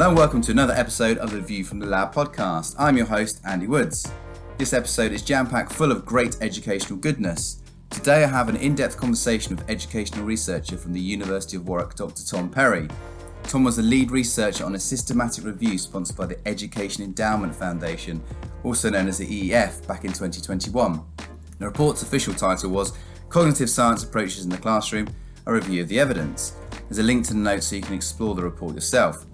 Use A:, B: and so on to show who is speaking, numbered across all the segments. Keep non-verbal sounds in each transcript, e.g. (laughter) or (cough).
A: Hello and welcome to another episode of the View from the Lab podcast. I'm your host, Andy Woods. This episode is jam packed full of great educational goodness. Today I have an in depth conversation with educational researcher from the University of Warwick, Dr. Tom Perry. Tom was the lead researcher on a systematic review sponsored by the Education Endowment Foundation, also known as the EEF, back in 2021. The report's official title was Cognitive Science Approaches in the Classroom A Review of the Evidence. There's a link to the notes so you can explore the report yourself.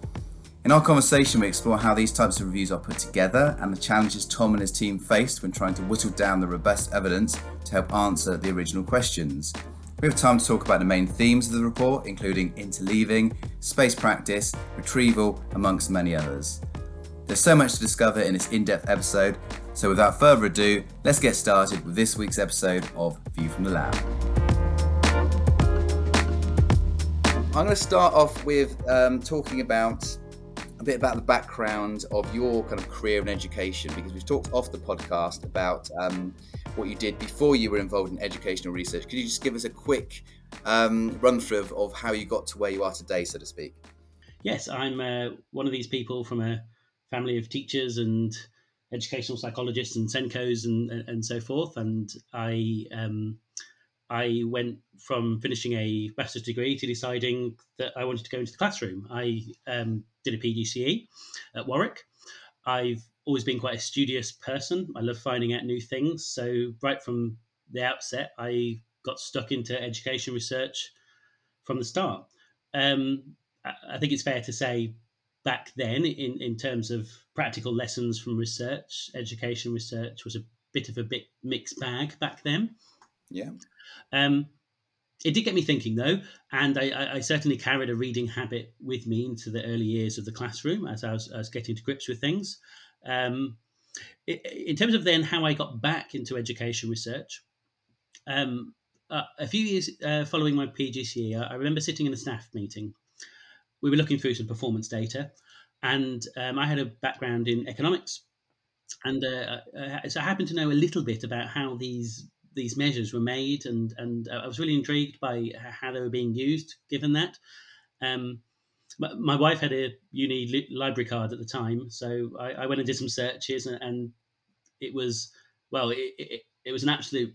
A: In our conversation, we explore how these types of reviews are put together and the challenges Tom and his team faced when trying to whittle down the robust evidence to help answer the original questions. We have time to talk about the main themes of the report, including interleaving, space practice, retrieval, amongst many others. There's so much to discover in this in depth episode, so without further ado, let's get started with this week's episode of View from the Lab. I'm going to start off with um, talking about bit about the background of your kind of career in education because we've talked off the podcast about um, what you did before you were involved in educational research. Could you just give us a quick um, run through of, of, how you got to where you are today, so to speak?
B: Yes, I'm uh, one of these people from a family of teachers and educational psychologists and SENCOs and, and so forth. And I um, I went from finishing a bachelor's degree to deciding that I wanted to go into the classroom. I um, did a PGCE at Warwick. I've always been quite a studious person. I love finding out new things. So, right from the outset, I got stuck into education research from the start. Um, I think it's fair to say back then, in, in terms of practical lessons from research, education research was a bit of a bit mixed bag back then.
A: Yeah.
B: Um, it did get me thinking though, and I, I, certainly carried a reading habit with me into the early years of the classroom as I was, I was getting to grips with things. Um, in terms of then how I got back into education research, um, uh, a few years uh, following my PGCE, I, I, remember sitting in a staff meeting. We were looking through some performance data, and um, I had a background in economics, and uh, uh so I happened to know a little bit about how these these measures were made, and and I was really intrigued by how they were being used. Given that, um, my, wife had a uni li- library card at the time, so I, I, went and did some searches, and, and it was well, it, it, it, was an absolute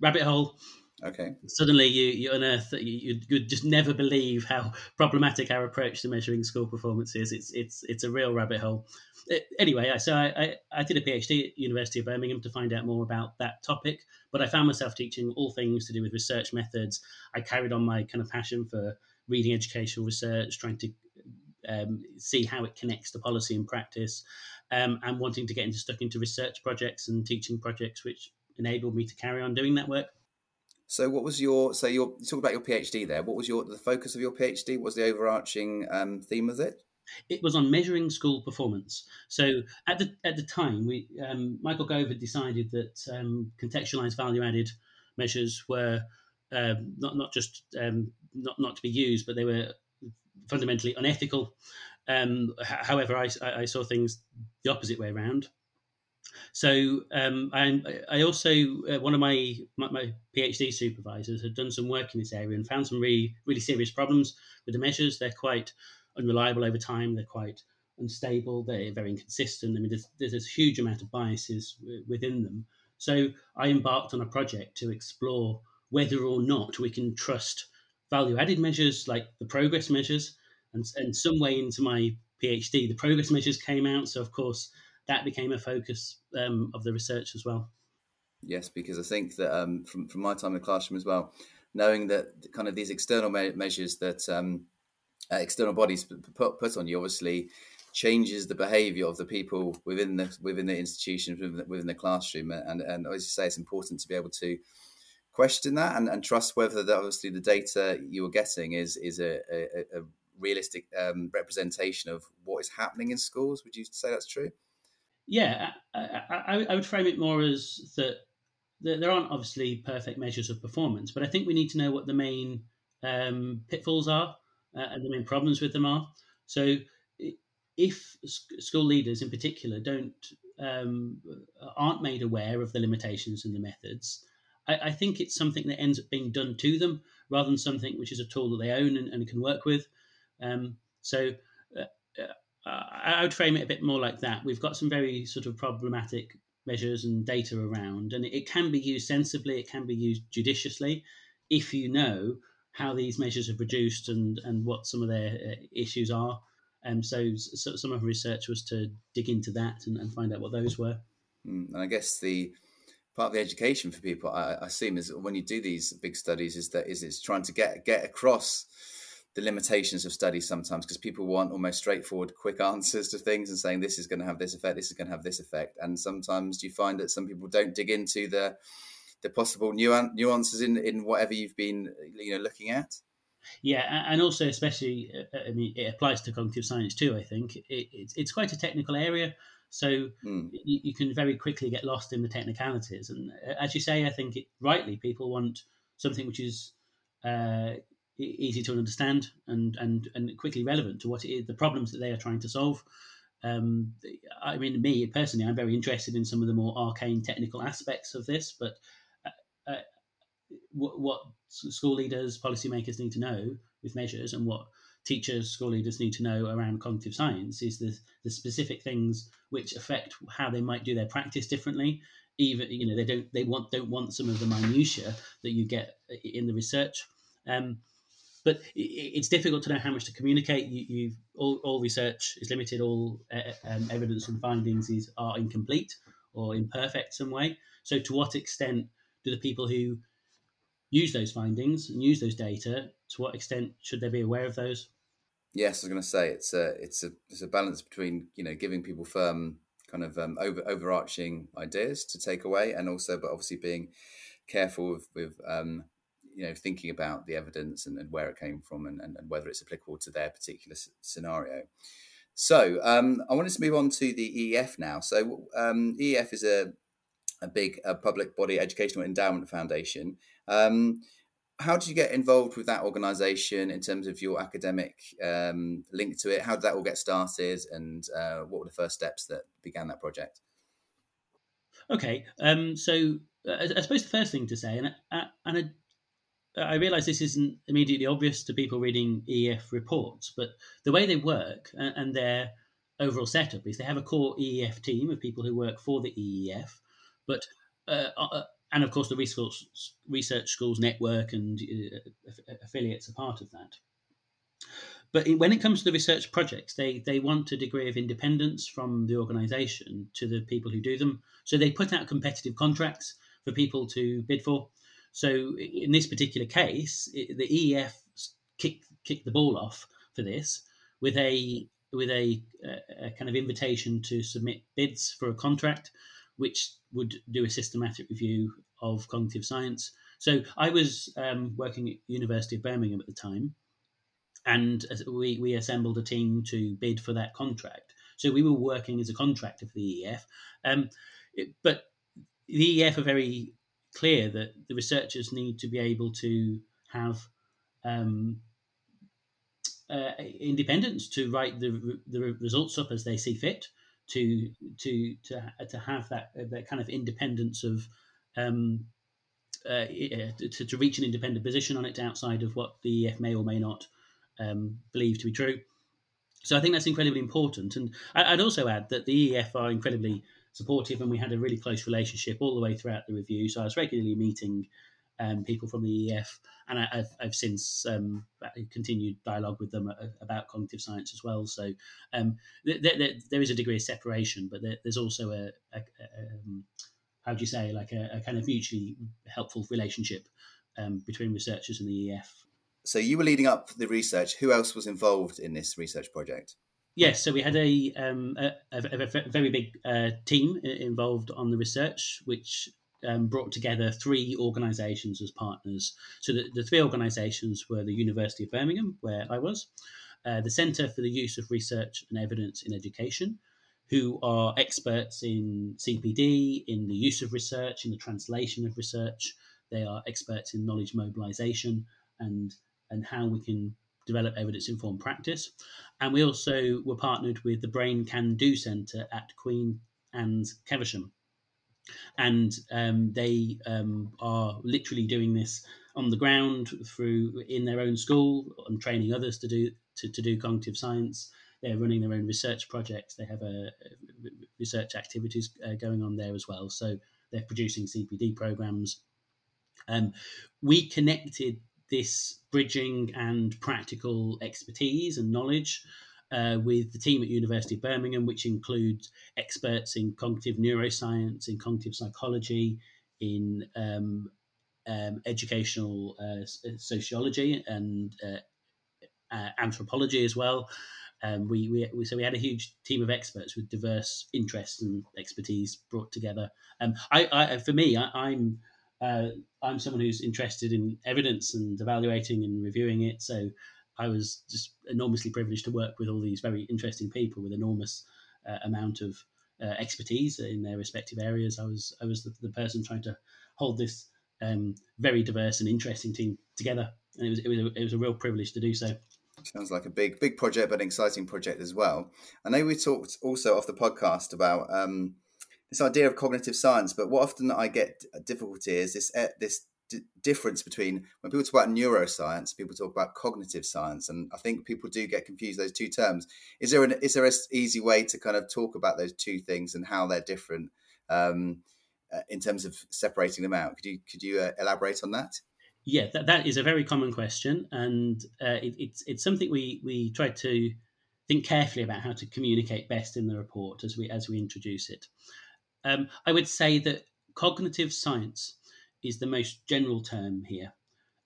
B: rabbit hole.
A: Okay.
B: Suddenly, you you unearth that you you'd just never believe how problematic our approach to measuring school performance is. It's it's it's a real rabbit hole. Uh, anyway, so I, I, I, did a PhD at University of Birmingham to find out more about that topic, but I found myself teaching all things to do with research methods. I carried on my kind of passion for reading educational research, trying to um, see how it connects to policy and practice, um, and wanting to get into stuck into research projects and teaching projects, which enabled me to carry on doing that work.
A: So, what was your so you talked about your PhD there? What was your the focus of your PhD? What was the overarching um, theme of it?
B: It was on measuring school performance. So at the at the time, we um, Michael Gove had decided that um, contextualized value added measures were um, not not just um, not not to be used, but they were fundamentally unethical. Um, however, I, I saw things the opposite way around. So um, I, I also uh, one of my, my, my PhD supervisors had done some work in this area and found some really really serious problems with the measures. They're quite unreliable over time. They're quite unstable. They're very inconsistent. I mean, there's, there's a huge amount of biases w- within them. So I embarked on a project to explore whether or not we can trust value added measures like the progress measures. And, and some way into my PhD, the progress measures came out. So, of course, that became a focus um, of the research as well.
A: Yes, because I think that um, from, from my time in the classroom as well, knowing that kind of these external me- measures that um, uh, external bodies put, put on you obviously changes the behavior of the people within the within the institution within the, within the classroom. And and as you say it's important to be able to question that and, and trust whether that obviously the data you're getting is is a, a, a realistic um, representation of what is happening in schools. Would you say that's true
B: yeah I, I, I would frame it more as that there aren't obviously perfect measures of performance but i think we need to know what the main um, pitfalls are uh, and the main problems with them are. So, if school leaders in particular don't um, aren't made aware of the limitations and the methods, I, I, think it's something that ends up being done to them rather than something which is a tool that they own and, and can work with. Um, so, uh, I would frame it a bit more like that. We've got some very sort of problematic measures and data around, and it can be used sensibly, it can be used judiciously if you know how these measures are produced and, and what some of their uh, issues are. Um, so, so some of the research was to dig into that and, and find out what those were.
A: Mm, and I guess the part of the education for people I, I assume is when you do these big studies is that is it's trying to get get across the limitations of studies sometimes because people want almost straightforward, quick (laughs) answers to things and saying this is going to have this effect, this is going to have this effect. And sometimes you find that some people don't dig into the the possible nuances in in whatever you've been you know looking at.
B: Yeah, and also especially, uh, I mean, it applies to cognitive science too. I think it, it's it's quite a technical area, so mm. you, you, can very quickly get lost in the technicalities. And uh, as you say, I think it, rightly people want something which is uh, easy to understand and, and, and quickly relevant to what the problems that they are trying to solve. Um, I mean, me personally, I'm very interested in some of the more arcane technical aspects of this, but uh, uh, what, what school leaders, policymakers need to know with measures and what teachers, school leaders need to know around cognitive science is the, the specific things which affect how they might do their practice differently. Even you know they don't they want don't want some of the minutiae that you get in the research. Um, but it's difficult to know how much to communicate. You, have all, all, research is limited. All uh, um, evidence and findings is are incomplete or imperfect some way. So, to what extent do the people who use those findings and use those data, to what extent should they be aware of those?
A: Yes, I was going to say it's a it's a it's a balance between you know giving people firm kind of um, over overarching ideas to take away, and also but obviously being careful with, with um, you know thinking about the evidence and, and where it came from and, and, and, whether it's applicable to their particular scenario. So um, I wanted to move on to the EEF now. So um, EEF is a a big a public body educational endowment foundation. Um, how did you get involved with that organization in terms of your academic um, link to it? How did that all get started, and uh, what were the first steps that began that project?
B: Okay, um, so uh, I suppose the first thing to say, and uh, and I, I realize this isn't immediately obvious to people reading EEF reports, but the way they work and, their overall setup is they have a core EEF team of people who work for the EEF, but uh, uh, and of course the research, research schools network and uh, affiliates are part of that. But when it comes to the research projects, they, they want a degree of independence from the organisation to the people who do them. So they put out competitive contracts for people to bid for. So in this particular case, it, the EEF kicked kicked the ball off for this with a with a, a, kind of invitation to submit bids for a contract, which would do a systematic review of cognitive science. So I was um, working at University of Birmingham at the time, and we we assembled a team to bid for that contract. So we were working as a contractor for the EEF, um, but the EEF are very clear that the researchers need to be able to have um, uh, independence to write the, the results up as they see fit, to to to to have that that kind of independence of um, uh, to, to reach an independent position on it outside of what the EEF may or may not um, believe to be true. So I think that's incredibly important. And I'd also add that the EEF are incredibly supportive, and we had a really close relationship all the way throughout the review. So I was regularly meeting um, people from the EEF, and I, have I've since um, continued dialogue with them about cognitive science as well. So um, th- th- there is a degree of separation, but there, there's also a, a, a um, how do you say like a, kind of mutually helpful relationship um, between researchers and the EEF.
A: So you were leading up the research. Who else was involved in this research project?
B: Yes, so we had a, um, a, a, a, very big uh, team involved on the research, which um, brought together three organisations as partners. So the, the three organisations were the University of Birmingham, where I was, uh, the Centre for the Use of Research and Evidence in Education, who are experts in CPD, in the use of research, in the translation of research. They are experts in knowledge mobilisation and and how we can develop evidence informed practice. And we also were partnered with the Brain Can Do Centre at Queen Anne's Caversham. And um, they um, are literally doing this on the ground through in their own school and training others to do to, to do cognitive science. they're running their own research projects. They have a research activities uh, going on there as well. So they're producing CPD programs. Um, we connected this bridging and practical expertise and knowledge uh, with the team at University of Birmingham, which includes experts in cognitive neuroscience, in cognitive psychology, in um, um, educational uh, sociology and uh, uh, anthropology as well. Um, we, we, we, so we had a huge team of experts with diverse interests and expertise brought together. Um, I, I for me, I, I'm, uh, I'm someone who's interested in evidence and evaluating and reviewing it. So I was just enormously privileged to work with all these very interesting people with enormous uh, amount of uh, expertise in their respective areas. I was I was the, the person trying to hold this um, very diverse and interesting team together, and it was it was a, it was a real privilege to do so.
A: Sounds like a big big project, but an exciting project as well. I know we talked also off the podcast about um, this idea of cognitive science, but what often I get difficulty is this eh, this d- difference between when people talk about neuroscience, people talk about cognitive science, and I think people do get confused those two terms. Is there an is there an easy way to kind of talk about those two things and how they're different um, uh, in terms of separating them out? Could you could you uh, elaborate on that?
B: Yeah, that, that is a very common question, and uh, it, it's it's something we we try to think carefully about how to communicate best in the report as we as we introduce it. Um, I would say that cognitive science is the most general term here.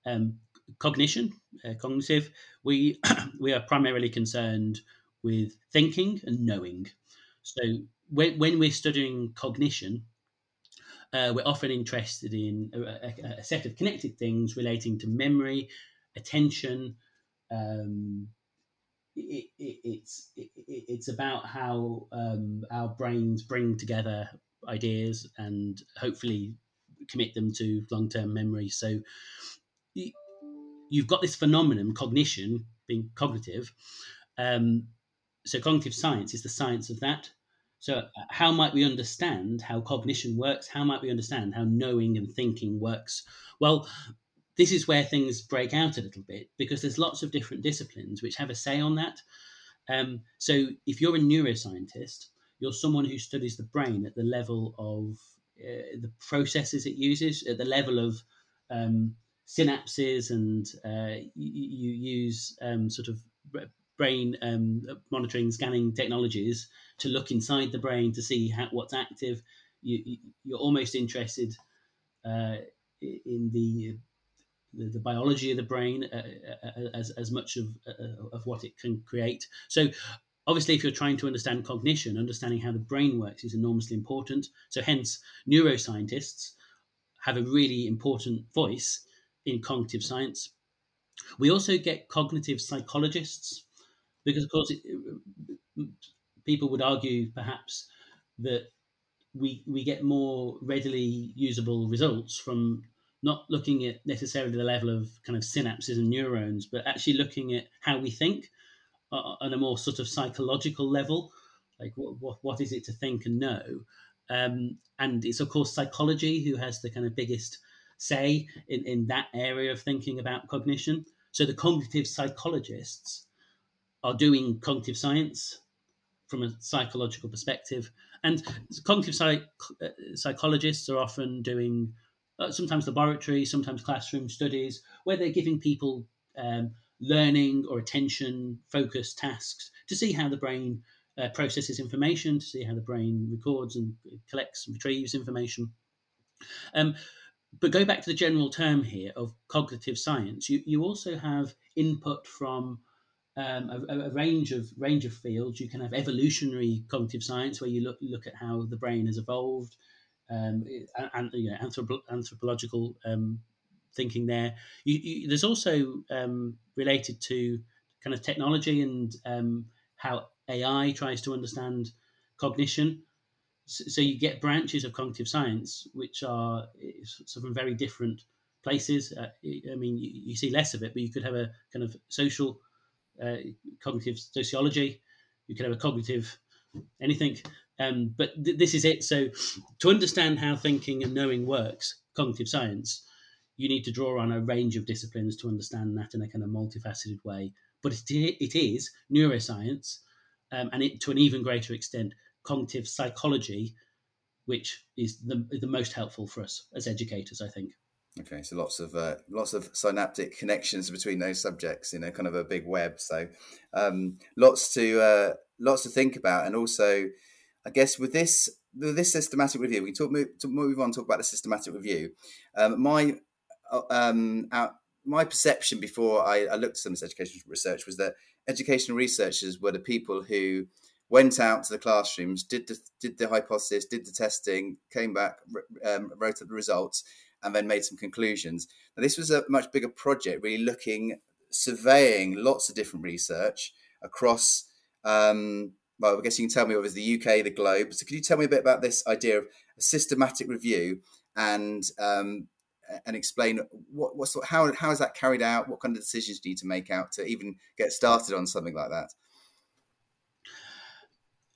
B: Um, cognition, uh, cognitive, we (clears throat) we are primarily concerned with thinking and knowing. So when, when we're studying cognition, uh, we're often interested in a, a, a, set of connected things relating to memory, attention. Um, it, it, it's it, it's about how um, our brains bring together ideas and hopefully commit them to long term memory. So you've got this phenomenon, cognition, being cognitive. Um, so cognitive science is the science of that. So uh, how might we understand how cognition works? How might we understand how knowing and thinking works? Well, this is where things break out a little bit because there's lots of different disciplines which have a say on that. Um, so if you're a neuroscientist, you're someone who studies the brain at the level of uh, the processes it uses at the level of um, synapses, and uh, you, you, use um, sort of brain um, monitoring, scanning technologies to look inside the brain to see how, what's active. You, are almost interested uh, in the, the, the biology of the brain uh, uh, as as much of of what it can create. So Obviously, if you're trying to understand cognition, understanding how the brain works is enormously important. So, hence, neuroscientists have a really important voice in cognitive science. We also get cognitive psychologists because, of course, it, people would argue perhaps that we we get more readily usable results from not looking at necessarily the level of kind of synapses and neurons, but actually looking at how we think uh, on a more sort of psychological level, like what, what, what is it to think and know? Um, and it's of course psychology who has the kind of biggest say in, in that area of thinking about cognition. So the cognitive psychologists are doing cognitive science from a psychological perspective, and cognitive psych, uh, psychologists are often doing uh, sometimes laboratory, sometimes classroom studies where they're giving people um, learning or attention focused tasks to see how the brain uh, processes information, to see how the brain records and collects and retrieves information. Um, but go back to the general term here of cognitive science. You, you also have input from um, a, a, range of range of fields. You can have evolutionary cognitive science, where you look look at how the brain has evolved, um, and you know, anthropo- anthropological um, thinking there. You, you, there's also um, related to kind of technology and um, how AI tries to understand cognition. So, you get branches of cognitive science which are sort of very different places. Uh, I mean, you, you, see less of it, but you could have a kind of social uh, cognitive sociology. You could have a cognitive anything. Um, but th- this is it. So, to understand how thinking and knowing works, cognitive science, you need to draw on a range of disciplines to understand that in a kind of multifaceted way. But it, it is neuroscience um, and it, to an even greater extent, cognitive psychology, which is the, the most helpful for us as educators, I think.
A: Okay, so lots of uh, lots of synaptic connections between those subjects in a kind of a big web. So um, lots to uh, lots to think about, and also, I guess with this with this systematic review, we can talk move, move on talk about the systematic review. Um, my um, our, my perception before I, I looked at some of this educational research was that educational researchers were the people who went out to the classrooms, did the, did the hypothesis, did the testing, came back, um, wrote up the results, and then made some conclusions. Now, this was a much bigger project, really looking, surveying lots of different research across. Um, well, I guess you can tell me whether it's the UK, the globe. So, could you tell me a bit about this idea of a systematic review and um, and explain what what's how how is that carried out? What kind of decisions do you need to make out to even get started on something like that?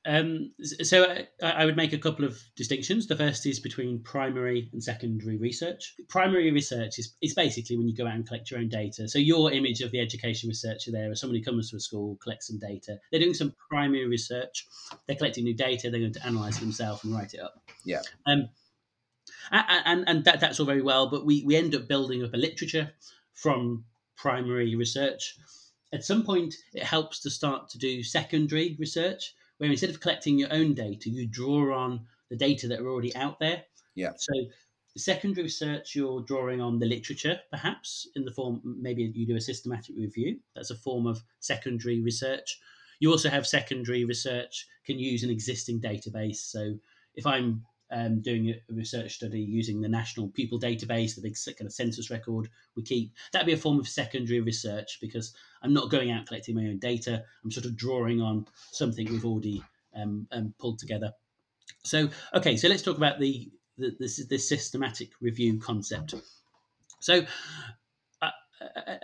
B: Um, so I, I, would make a couple of distinctions. The first is between primary and secondary research. Primary research is, is basically when you go out and collect your own data. So your image of the education researcher there is someone who comes to a school, collects some data. They're doing some primary research. They're collecting new data. They're going to analyze it themselves and write it up.
A: Yeah.
B: Um, and and that, that's all very well, but we, we end up building up a literature from primary research. At some point, it helps to start to do secondary research where instead of collecting your own data, you draw on the data that are already out there.
A: Yeah.
B: So secondary research, you're drawing on the literature, perhaps in the form maybe you do a systematic review. That's a form of secondary research. You also have secondary research can use an existing database. So if I'm um, doing a research study using the national pupil database, the big kind of census record we keep. That'd be a form of secondary research because I'm not going out collecting my own data. I'm sort of drawing on something we've already um, um, pulled together. So, okay, so let's talk about the, the this, this systematic review concept. So,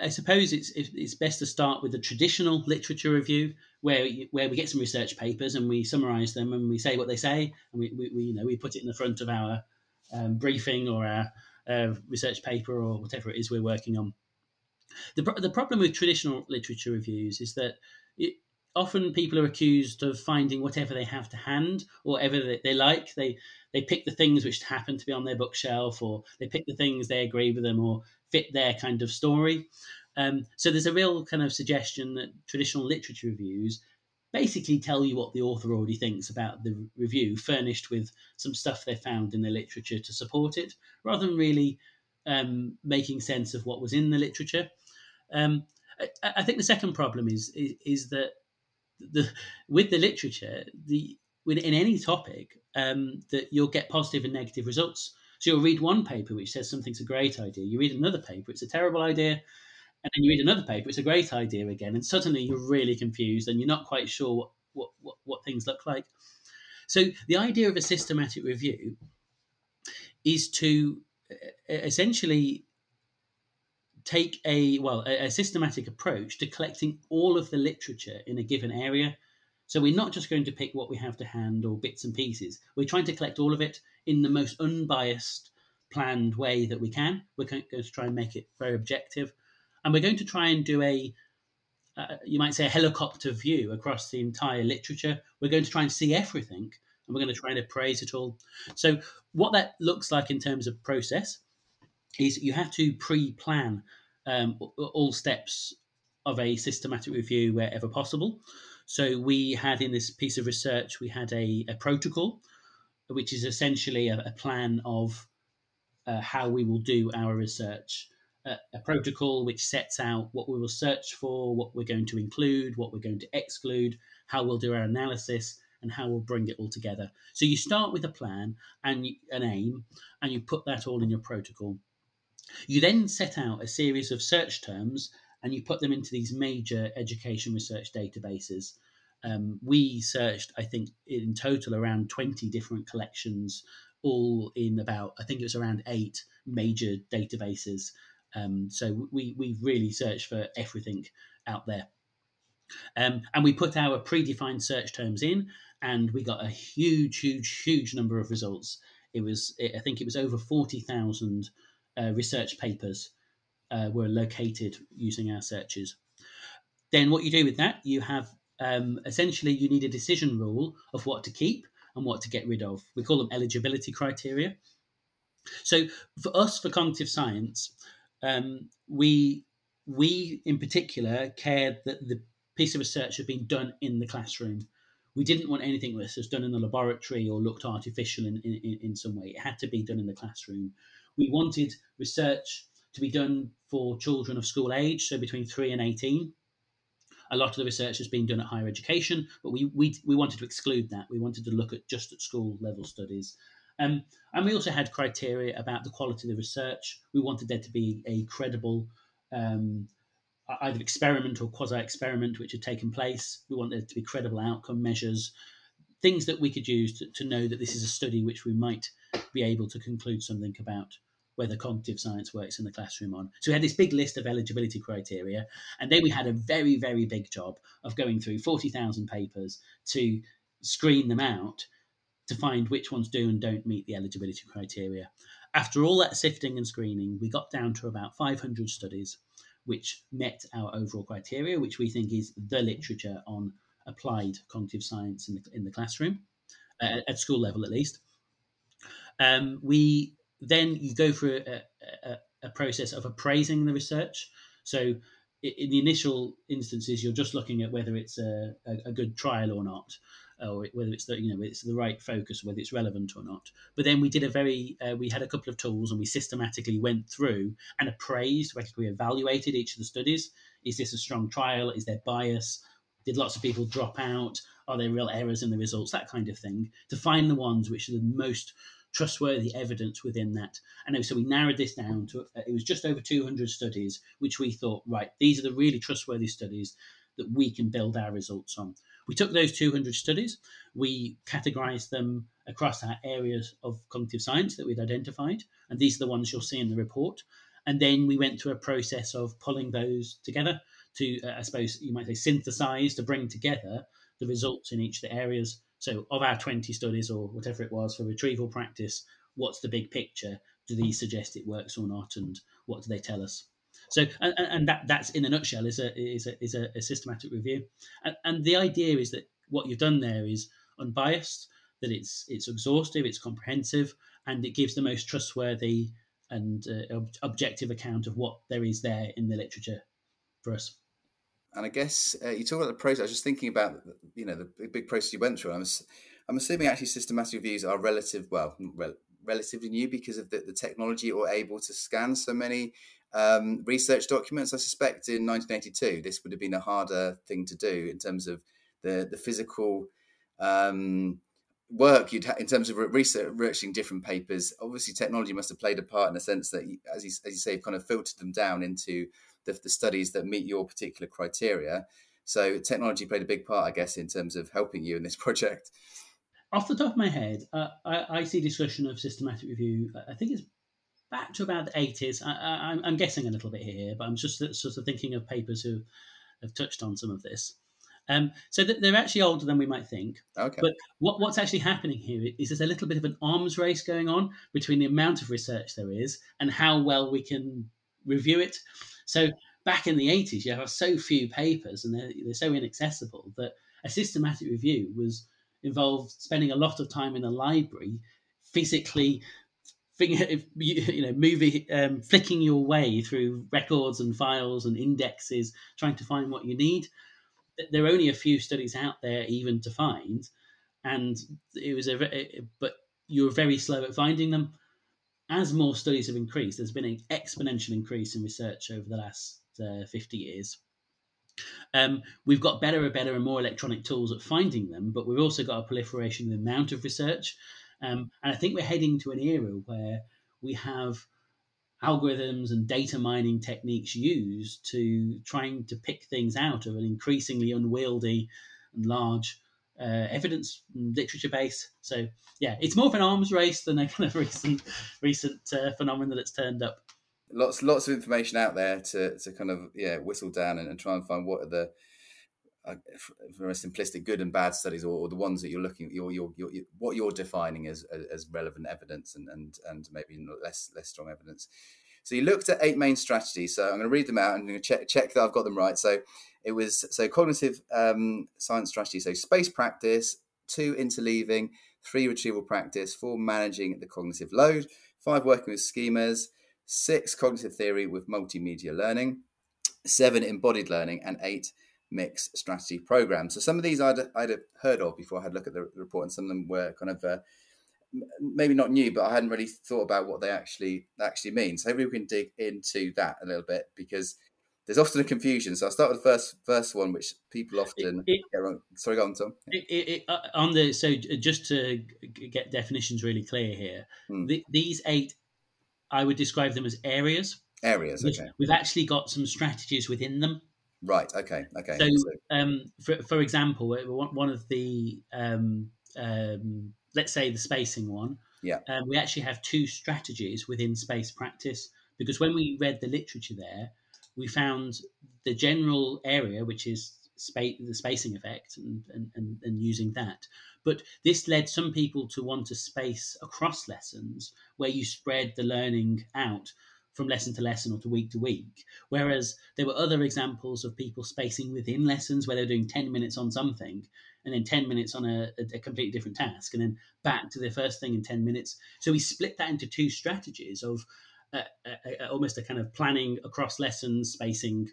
B: I, suppose it's it's best to start with the traditional literature review, where where we get some research papers and we summarize them and we say what they say and we, we, we you know we put it in the front of our um, briefing or our uh, research paper or whatever it is we're working on. The, the problem with traditional literature reviews is that it, often people are accused of finding whatever they have to hand or whatever they, they like. They they pick the things which happen to be on their bookshelf, or they pick the things they agree with them or fit their kind of story. Um, so there's a real kind of suggestion that traditional literature reviews basically tell you what the author already thinks about the review, furnished with some stuff they found in the literature to support it, rather than really um, making sense of what was in the literature. Um, I, I, think the second problem is, is, is that the with the literature, the in any topic, um, that you'll get positive and negative results. So you'll read one paper which says something's a great idea. You read another paper, it's a terrible idea and then you read another paper, it's a great idea again, and suddenly you're really confused and you're not quite sure what, what, what, what things look like. So the idea of a systematic review is to uh, uh, essentially take a well a, a, systematic approach to collecting all of the literature in a given area so we're not just going to pick what we have to hand or bits and pieces we're trying to collect all of it in the most unbiased planned way that we can we're going to try and make it very objective and we're going to try and do a uh, you might say a helicopter view across the entire literature. We're going to try and see everything, and we're going to try and appraise it all. So, what that looks like in terms of process is you have to pre-plan um, all steps of a systematic review wherever possible. So, we had in this piece of research, we had a, a protocol, which is essentially a, a plan of uh, how we will do our research a, a, protocol which sets out what we will search for, what we're going to include, what we're going to exclude, how we'll do our analysis, and how we'll bring it all together. So you start with a plan and an aim, and you put that all in your protocol. You then set out a series of search terms and you put them into these major education research databases. Um, we searched, I think, in total around 20 different collections, all in about, I think it was around eight major databases. Um, so we we really searched for everything out there, um, and we put our predefined search terms in, and we got a huge, huge, huge number of results. It was I think it was over forty thousand uh, research papers uh, were located using our searches. Then what you do with that, you have um, essentially you need a decision rule of what to keep and what to get rid of. We call them eligibility criteria. So for us, for cognitive science, um, we we in particular cared that the piece of research had been done in the classroom. We didn't want anything that was done in the laboratory or looked artificial in, in, in some way. It had to be done in the classroom. We wanted research to be done for children of school age, so between three and 18. A lot of the research has been done at higher education, but we, we, we wanted to exclude that. We wanted to look at just at school level studies. Um, and we also had criteria about the quality of the research. We wanted there to be a credible um, either experiment or quasi experiment which had taken place. We wanted there to be credible outcome measures, things that we could use to, to know that this is a study which we might be able to conclude something about whether cognitive science works in the classroom on. So we had this big list of eligibility criteria, and then we had a very, very big job of going through 40,000 papers to screen them out to find which ones do and don't meet the eligibility criteria. After all that sifting and screening, we got down to about 500 studies which met our overall criteria, which we think is the literature on applied cognitive science in the, in the classroom, uh, at school level at least. Um, we then you go through a, a, a, process of appraising the research. So in the initial instances, you're just looking at whether it's a, a, good trial or not, or whether it's the you know it's the right focus, whether it's relevant or not. But then we did a very uh, we had a couple of tools and we systematically went through and appraised, basically we evaluated each of the studies. Is this a strong trial? Is there bias? Did lots of people drop out? Are there real errors in the results? That kind of thing to find the ones which are the most trustworthy evidence within that. And so we narrowed this down to it was just over 200 studies, which we thought, right, these are the really trustworthy studies that we can build our results on. We took those 200 studies, we categorized them across our areas of cognitive science that we'd identified, and these are the ones you'll see in the report. And then we went through a process of pulling those together to, uh, I suppose you might say, synthesize to bring together the results in each of the areas so, of our 20 studies or whatever it was for retrieval practice, what's the big picture? Do these suggest it works or not? And what do they tell us? So, and, and that that's in a nutshell is a is a, is a, a systematic review, and, and the idea is that what you've done there is unbiased, that it's it's exhaustive, it's comprehensive, and it gives the most trustworthy and uh, ob- objective account of what there is there in the literature for us.
A: And I guess uh, you talk about the process. I was just thinking about you know the big process you went through. I'm I'm assuming actually systematic reviews are relative well rel- relatively new because of the, the technology or able to scan so many um, research documents. I suspect in 1982 this would have been a harder thing to do in terms of the the physical um, work you'd ha- in terms of researching different papers. Obviously, technology must have played a part in the sense that, as you, as you say, kind of filtered them down into the, the studies that meet your particular criteria. So technology played a big part, I guess, in terms of helping you in this (laughs) project.
B: Off the top of my head, uh, I, I, see discussion of systematic review. I think it's back to about the 80s. I, am guessing a little bit here, but I'm just sort of thinking of papers who have touched on some of this. Um, so they're actually older than we might think.
A: Okay.
B: But what, what's actually happening here is there's a little bit of an arms race going on between the amount of research there is and how well we can review it. So back in the 80s, you have so few papers and they're, they're so inaccessible that a systematic review was involved spending a lot of time in a library physically (laughs) you know moving um, flicking your way through records and files and indexes trying to find what you need there are only a few studies out there even to find and it was a but you were very slow at finding them as more studies have increased, there's been an exponential increase in research over the last uh, 50 years. Um, we've got better and better and more electronic tools at finding them, but we've also got a proliferation in the amount of research. Um, and I think we're heading to an era where we have algorithms and data mining techniques used to trying to pick things out of an increasingly unwieldy and large uh, evidence literature base. So yeah, it's more of an arms race than a (laughs) kind of recent recent uh, phenomenon that's turned up.
A: Lots lots of information out there to, to kind of yeah whistle down and, and try and find what are the uh, very simplistic good and bad studies or, or the ones that you're looking you're, you're, what you're defining as, as relevant evidence and, and and maybe less less strong evidence So you looked at eight main strategies. So I'm going to read them out and I'm going to check, check that I've got them right. So it was so cognitive um, science strategy. So space practice, two interleaving, three retrieval practice, four managing the cognitive load, five working with schemas, six cognitive theory with multimedia learning, seven embodied learning, and eight mixed strategy programs. So some of these I'd, I'd heard of before I had a look at the report, and some of them were kind of uh, maybe not new, but I hadn't really thought about what they actually actually mean. So maybe we can dig into that a little bit because there's often a confusion. So I'll start with the first first one, which people often it, it, get wrong. Sorry, go on, Tom.
B: It, uh, on the so just to get definitions really clear here, hmm. the, these eight, I would describe them as areas.
A: Areas. Okay.
B: We've, we've actually got some strategies within them.
A: Right. Okay. Okay.
B: So, so. Um, for for example, one of the um, um, let's say the spacing one,
A: yeah,
B: um, we actually have two strategies within space practice because when we read the literature there, we found the general area, which is space, the spacing effect, and, and, and, and using that. But this led some people to want to space across lessons where you spread the learning out from lesson to lesson or to week to week. Whereas there were other examples of people spacing within lessons where they're doing 10 minutes on something and then 10 minutes on a, a, completely different task and then back to the first thing in 10 minutes. So we split that into two strategies of uh, a, a, almost a kind of planning across lessons spacing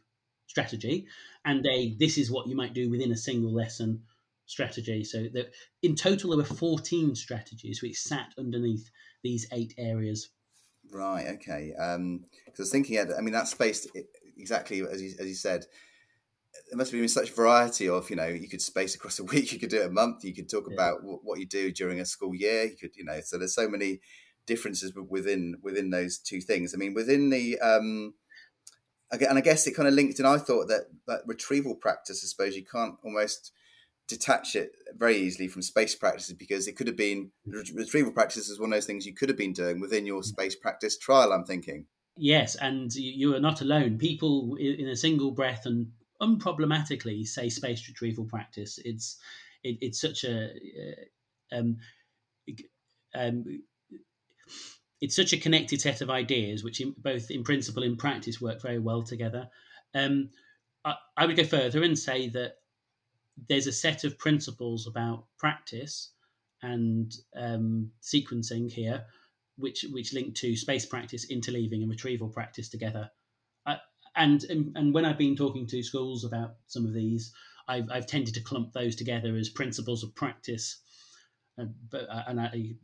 B: strategy and a this is what you might do within a single lesson strategy. So that in total there were 14 strategies which sat underneath these eight areas.
A: Right. Okay. Um, because I was thinking, I mean, that's space exactly as you, as you said there must have been such variety of you know you could space across a (laughs) week you could do it a month you could talk yeah. about what you do during a school year you could you know so there's so many differences within within those two things. I mean within the um and i guess it kind of linked and i thought that that retrieval practice i suppose you can't almost detach it very easily from space practices because it could have been retrieval practice is one of those things you could have been doing within your space practice trial i'm thinking.
B: Yes and you are not alone. People in a single breath and unproblematically say space retrieval practice. It's it, it's such a uh, um, um, it's such a connected set of ideas, which in, both in principle and practice work very well together. Um, I, I would go further and say that there's a set of principles about practice and um, sequencing here, which which link to space practice, interleaving, and retrieval practice together and, and and when I've been talking to schools about some of these, I've, I've tended to clump those together as principles of practice, uh, but uh, and I,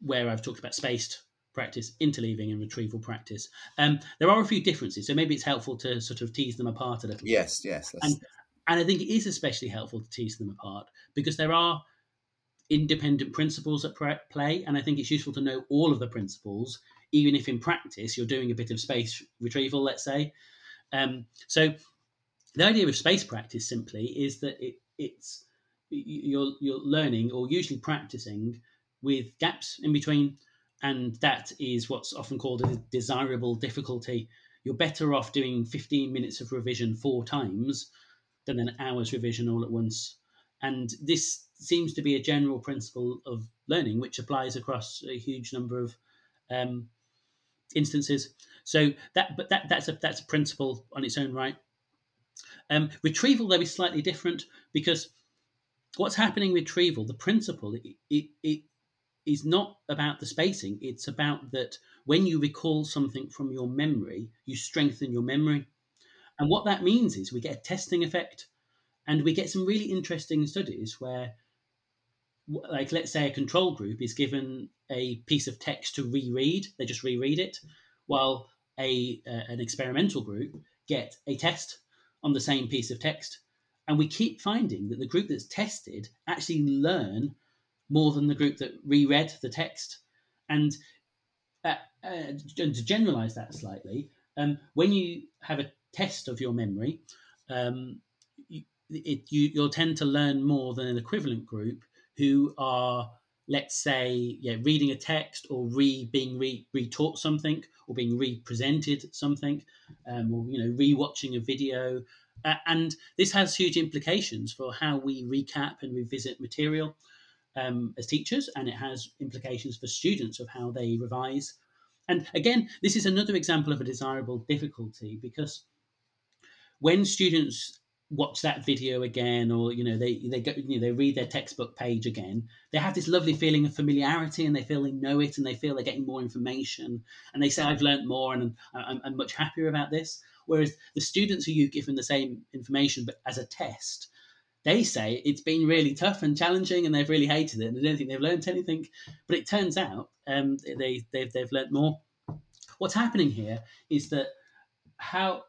B: where I've talked about spaced practice, interleaving, and retrieval practice. Um, there are a few differences, so maybe it's helpful to sort of tease them apart a little.
A: Yes, bit. yes,
B: and and I think it is especially helpful to tease them apart because there are independent principles at play, and I think it's useful to know all of the principles, even if in practice you're doing a bit of space retrieval, let's say, um, so the idea of space practice simply is that it, it's you're you're learning or usually practicing with gaps in between, and that is what's often called a desirable difficulty. You're better off doing 15 minutes of revision four times than an hour's revision all at once. And this seems to be a general principle of learning, which applies across a huge number of um, instances. So that, but that that's a that's a principle on its own right. Um, retrieval though is slightly different because what's happening with retrieval, the principle, it, it, it is not about the spacing. It's about that when you recall something from your memory, you strengthen your memory. And what that means is we get a testing effect and we get some really interesting studies where like let's say a control group is given a piece of text to reread they just reread it while a uh, an experimental group get a test on the same piece of text, and we keep finding that the group that's tested actually learn more than the group that reread the text. And uh, uh, to generalize that slightly, um, when you have a test of your memory, um, you, you, you'll tend to learn more than an equivalent group who are let's say, yeah, reading a text or re being re retaught something or being represented something, um, or you know, rewatching a video, uh, and this has huge implications for how we recap and revisit material um, as teachers, and it has implications for students of how they revise. and again, this is another example of a desirable difficulty because when students watch that video again or you know they they go you know they read their textbook page again. They have this lovely feeling of familiarity and they feel they know it and they feel they're getting more information. And they say i've learned more and I'm, I'm much happier about this. Whereas the students who you've given the same information but as a test they say it's been really tough and challenging and they've really hated it and they don't think they've learned anything. But it turns out um, they, they've, they've learned more. What's happening here is that how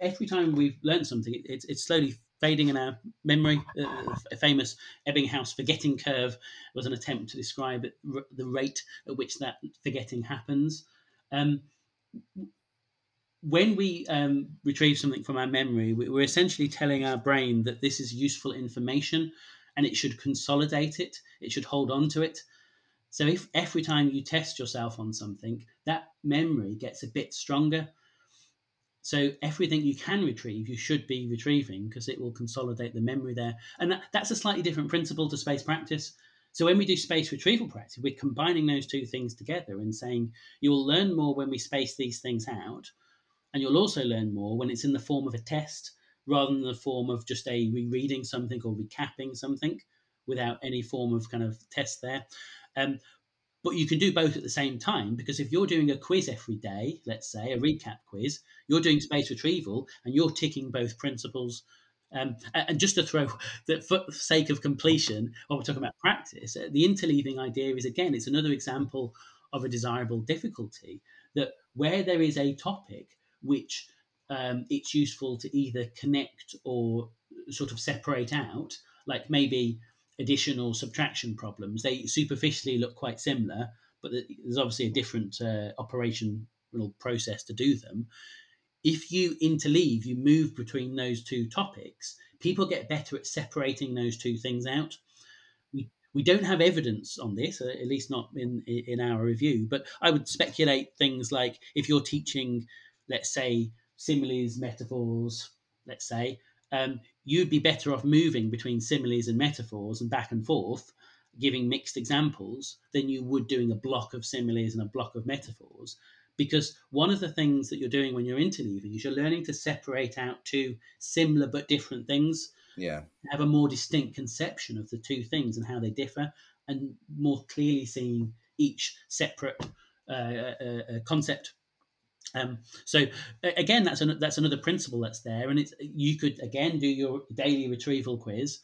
B: every time we've learned something, it, it's, it's slowly fading in our memory. Uh, a famous Ebbinghaus forgetting curve was an attempt to describe r- the rate at which that forgetting happens. Um, when we um, retrieve something from our memory, we're essentially telling our brain that this is useful information and it should consolidate it, it should hold on to it. So if every time you test yourself on something, that memory gets a bit stronger so everything you can retrieve, you should be retrieving because it will consolidate the memory there. And that, that's a slightly different principle to space practice. So when we do space retrieval practice, we're combining those two things together and saying you will learn more when we space these things out, and you'll also learn more when it's in the form of a test rather than the form of just a rereading something or recapping something without any form of kind of test there. Um, but you can do both at the same time because if you're doing a quiz every day, let's say a recap quiz, you're doing space retrieval and you're ticking both principles. Um, and just to throw (laughs) that for the sake of completion, while we're talking about practice, uh, the interleaving idea is again, it's another example of a desirable difficulty that where there is a topic which um, it's useful to either connect or sort of separate out, like maybe addition or subtraction problems. They superficially look quite similar, but there's obviously a different uh, operational process to do them. If you interleave, you move between those two topics, people get better at separating those two things out. We, we don't have evidence on this, uh, at least not in, in our review, but I would speculate things like if you're teaching, let's say, similes, metaphors, let's say, um, you'd be better off moving between similes and metaphors and back and forth, giving mixed examples, than you would doing a block of similes and a block of metaphors. Because one of the things that you're doing when you're interleaving is you're learning to separate out two similar but different things.
A: Yeah.
B: Have a more distinct conception of the two things and how they differ, and more clearly seeing each separate uh, uh, uh, concept um, so again, that's an, that's another principle that's there, and it's you could again do your daily retrieval quiz,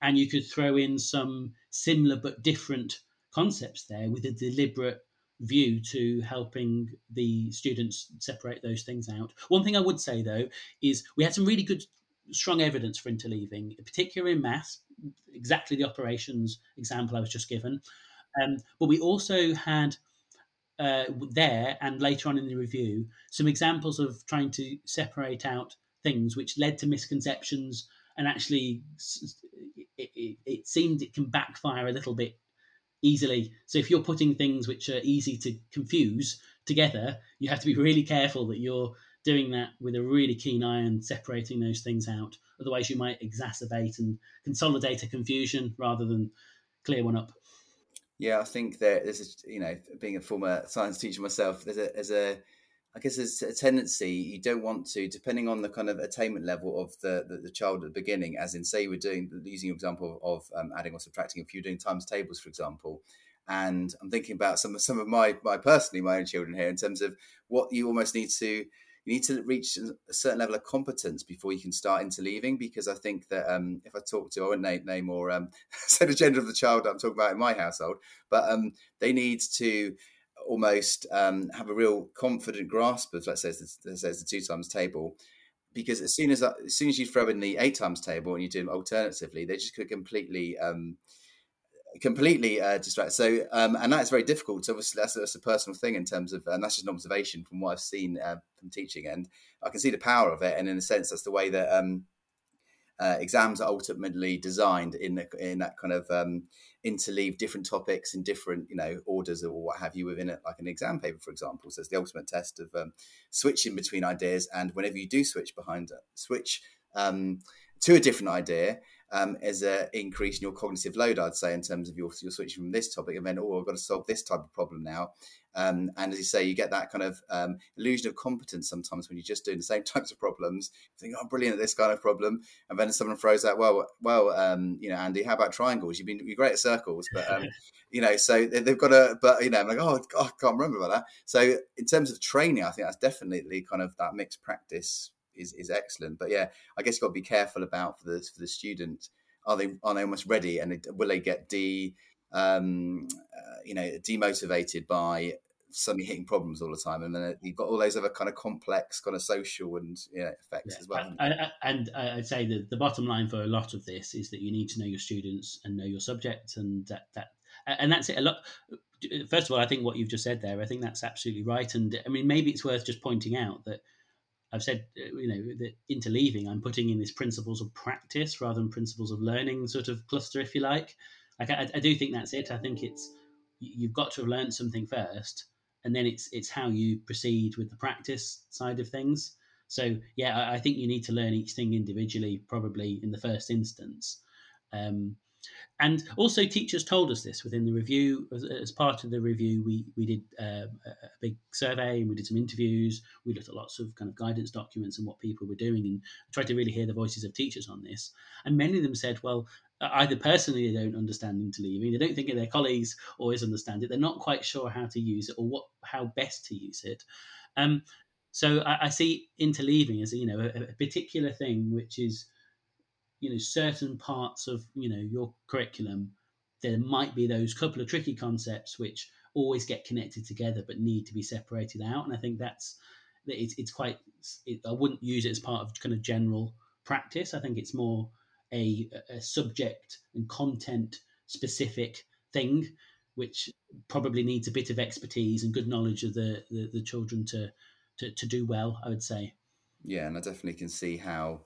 B: and you could throw in some similar but different concepts there with a deliberate view to helping the students separate those things out. One thing I would say though is we had some really good, strong evidence for interleaving, particularly in maths, exactly the operations example I was just given, um, but we also had uh, there and later on in the review some examples of trying to separate out things which led to misconceptions and actually it, it, it seemed it can backfire a little bit easily. So if you're putting things which are easy to confuse together you have to be (laughs) really careful that you're doing that with a really keen eye and separating those things out. Otherwise you might exacerbate and consolidate a confusion rather than clear one up
A: yeah, I think that there's a, you know, being a former science teacher myself, there's a, there's a, I guess there's a tendency you don't want to, depending on the kind of attainment level of the, the, the child at the beginning, as in say we're doing, using an example of um, adding or subtracting, if you're doing times tables, for example, and I'm thinking about some of some of my my personally my own children here in terms of what you almost need to you need to reach a certain level of competence before you can start interleaving. Because I think that um, if I talk to, I won't name, name or um, (laughs) say the gender of the child I'm talking about in my household, but um, they need to almost um, have a real confident grasp of, let's say, let's say the two times table. Because as soon as as soon as you throw in the eight times table and you do them alternatively, they just could completely um, completely uh, distracted. So, um, and that's very difficult. So, obviously, that's, that's a personal thing in terms of, and that's just an observation from what I've seen uh, from teaching. And I can see the power of it. And in a sense, that's the way that um, uh, exams are ultimately designed in the, in that kind of um, interleave different topics in different, you know, orders or what have you within it, like an exam paper, for example. So, it's the ultimate test of um, switching between ideas. And whenever you do switch behind, it, switch um, to a different idea, um, as a increase in your cognitive load, I'd say, in terms of your, your switching from this topic and then, oh, I've got to solve this type of problem now. Um, and as you say, you get that kind of um, illusion of competence sometimes when you're just doing the same (laughs) types of problems. You think, oh, I'm brilliant at this kind of problem, and then someone throws out, well, well, um, you know, Andy, how about triangles? You've been you're great at circles, but um, (laughs) you know, so they've got a, but you know, I'm like, oh, God, I can't remember about that. So in terms of training, I think that's definitely kind of that mixed practice is is excellent. But yeah, I guess you've got to be careful about for the for the student. Are they are they almost ready, and will they get de um, uh, you know demotivated by suddenly hitting problems all the time, and then you've got all those other kind of complex, kind of social and you know, effects yeah. as well.
B: I, I, and I'd say that the bottom line for a lot of this is that you need to know your students and know your subject, and that that and that's it. A lot. First of all, I think what you've just said there, I think that's absolutely right. And I mean, maybe it's worth just pointing out that I've said, uh, you know, that interleaving, I'm putting in these principles of practice rather than principles of learning sort of cluster, if you like. Like I, I do think that's it. I think it's you've got to have learned something first, and then it's it's how you proceed with the practice side of things. So yeah, I, I think you need to learn each thing individually, probably in the first instance. Um, and also, teachers told us this within the review. As, as part of the review, we we did uh, a big survey and we did some interviews. We looked at lots of kind of guidance documents and what people were doing, and tried to really hear the voices of teachers on this. And many of them said, "Well, either personally they don't understand interleaving, they don't think their colleagues always understand it. They're not quite sure how to use it or what how best to use it." Um, so I, I, see interleaving as you know a, a particular thing which is you know certain parts of you know your curriculum there might be those couple of tricky concepts which always get connected together but need to be separated out and i think that's it's, it's quite it, i wouldn't use it as part of kind of general practice. I think it's more a, a subject and content specific thing which probably needs a bit of expertise and good knowledge of the the, the children to, to to do well i would say.
A: Yeah and i definitely can see how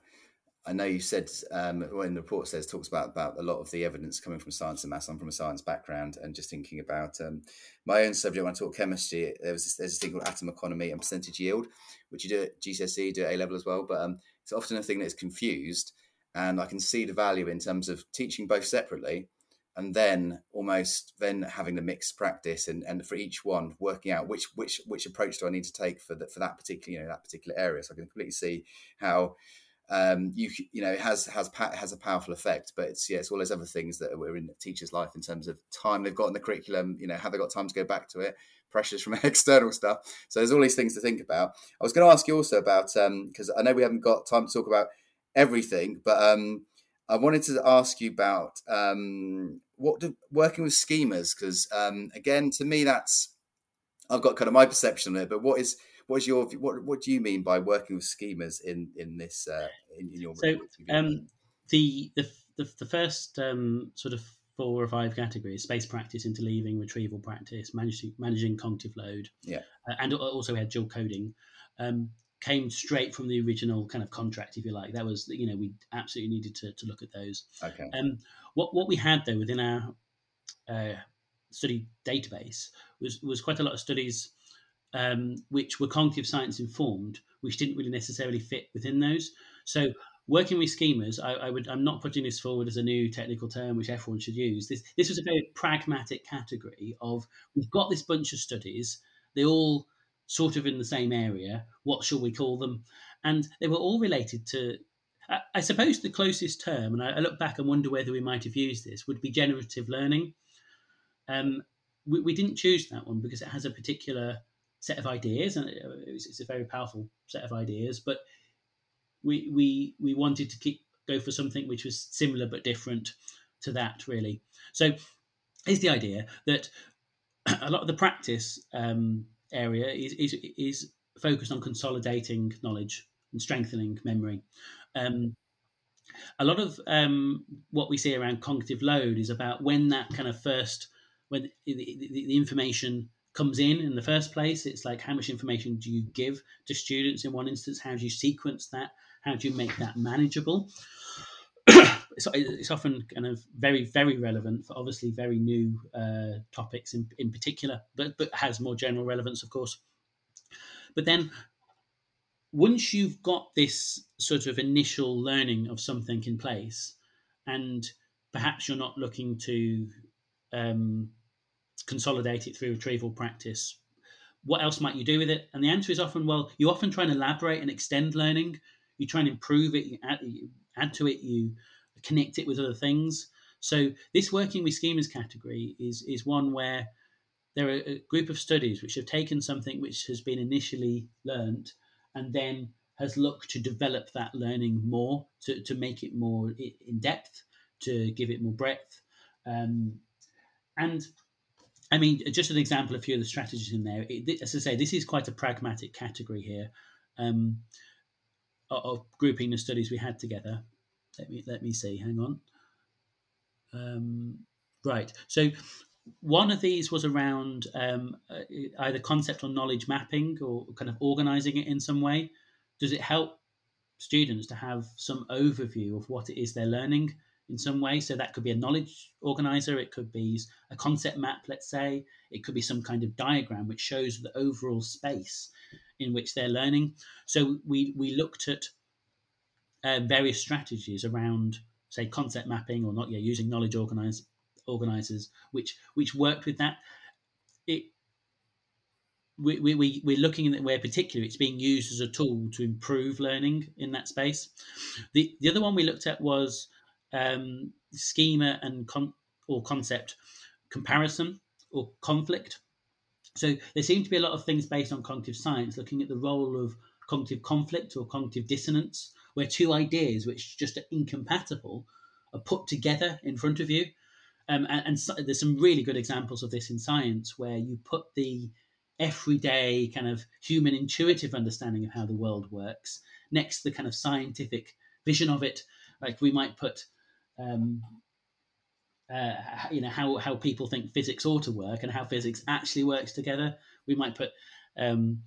A: I know you said um, when the report says talks about about a lot of the evidence coming from science and maths. I'm from a science background, and just thinking about um, my own subject when I taught chemistry, there was this, there's this thing called atom economy and percentage yield, which you do at GCSE, do at A level as well. But um, it's often a thing that's confused, and I can see the value in terms of teaching both separately, and then almost then having the mixed practice and, and for each one working out which which which approach do I need to take for that for that particular you know that particular area. So I can completely see how um, you you know it has has has a powerful effect. But it's yeah, it's all those other things that are in teacher's life in terms of time they've got in the curriculum. You know, have they got time to go back to it? Pressures from (laughs) external stuff. So there's all these things to think about. I was going to ask you also about because um, I know we haven't got time to talk about everything, but um, I wanted to ask you about um, what do, working with schemas because um, again, to me, that's I've got kind of my perception on it. But what is what's your what what do you mean by working with schemas in in this uh, in, in your
B: so um, the, the the the first um, sort of four or five categories: space practice, interleaving, retrieval practice, managing managing cognitive load,
A: yeah,
B: uh, and also we had dual coding. Um, came straight from the original kind of contract, if you like. That was, you know, we absolutely needed to, to look at those.
A: Okay.
B: Um, what what we had though within our uh, study database was was quite a lot of studies um, which were cognitive science informed, which didn't really necessarily fit within those. So working with schemas, I, I, would I'm not putting this forward as a new technical term which everyone should use. This this was a very pragmatic category of we've got this bunch of studies, they all sort of in the same area. What shall we call them? And they were all related to. I, suppose the closest term, and I, I, look back and wonder whether we might have used this, would be generative learning. Um, we, we didn't choose that one because it has a particular set of ideas, and it's, a very powerful set of ideas. But we we we wanted to keep go for something which was similar but different to that, really. So, is the idea that (clears throat) a lot of the practice um, area is, is is focused on consolidating knowledge and strengthening memory. Um, a lot of um, what we see around cognitive load is about when that kind of first when the, the, the information comes in in the first place. It's like how much information do you give to students in one instance? How do you sequence that? How do you make that manageable? (coughs) it's, it's, often kind of very, very relevant for obviously very new uh, topics in, in particular, but, but has more general relevance, of course. But then once you've got this sort of initial learning of something in place, and perhaps you're not looking to um, consolidate it through retrieval practice. What else might you do with it? And the answer is often, well, you often try and elaborate and extend learning. You try and improve it, you add, you add to it, you connect it with other things. So this working with schemas category is is one where there are a group of studies which have taken something which has been initially learned and then has looked to develop that learning more to, to make it more in depth to give it more breadth um, and I mean, just an example, a few of the strategies in there. It, as I say, this is quite a pragmatic category here um, of, grouping the studies we had together. Let me let me see. Hang on. Um, right. So one of these was around um, uh, either concept or knowledge mapping or kind of organizing it in some way. Does it help students to have some overview of what it is they're learning? In some way. So that could be a knowledge organizer, it could be a concept map, let's say, it could be some kind of diagram which shows the overall space in which they're learning. So we we looked at uh, various strategies around, say, concept mapping or not, yeah, using knowledge organize, organizers, which which worked with that. It we, we, we're looking at where particularly it's being used as a tool to improve learning in that space. The, the other one we looked at was um, schema and con- or concept comparison or conflict. So there seem to be a lot of things based on cognitive science looking at the role of cognitive conflict or cognitive dissonance, where two ideas which just are incompatible are put together in front of you. Um, and, and so, there's some really good examples of this in science where you put the everyday kind of human intuitive understanding of how the world works next to the kind of scientific vision of it. Like we might put um, uh, you know how how people think physics ought to work and how physics actually works together. We might put um,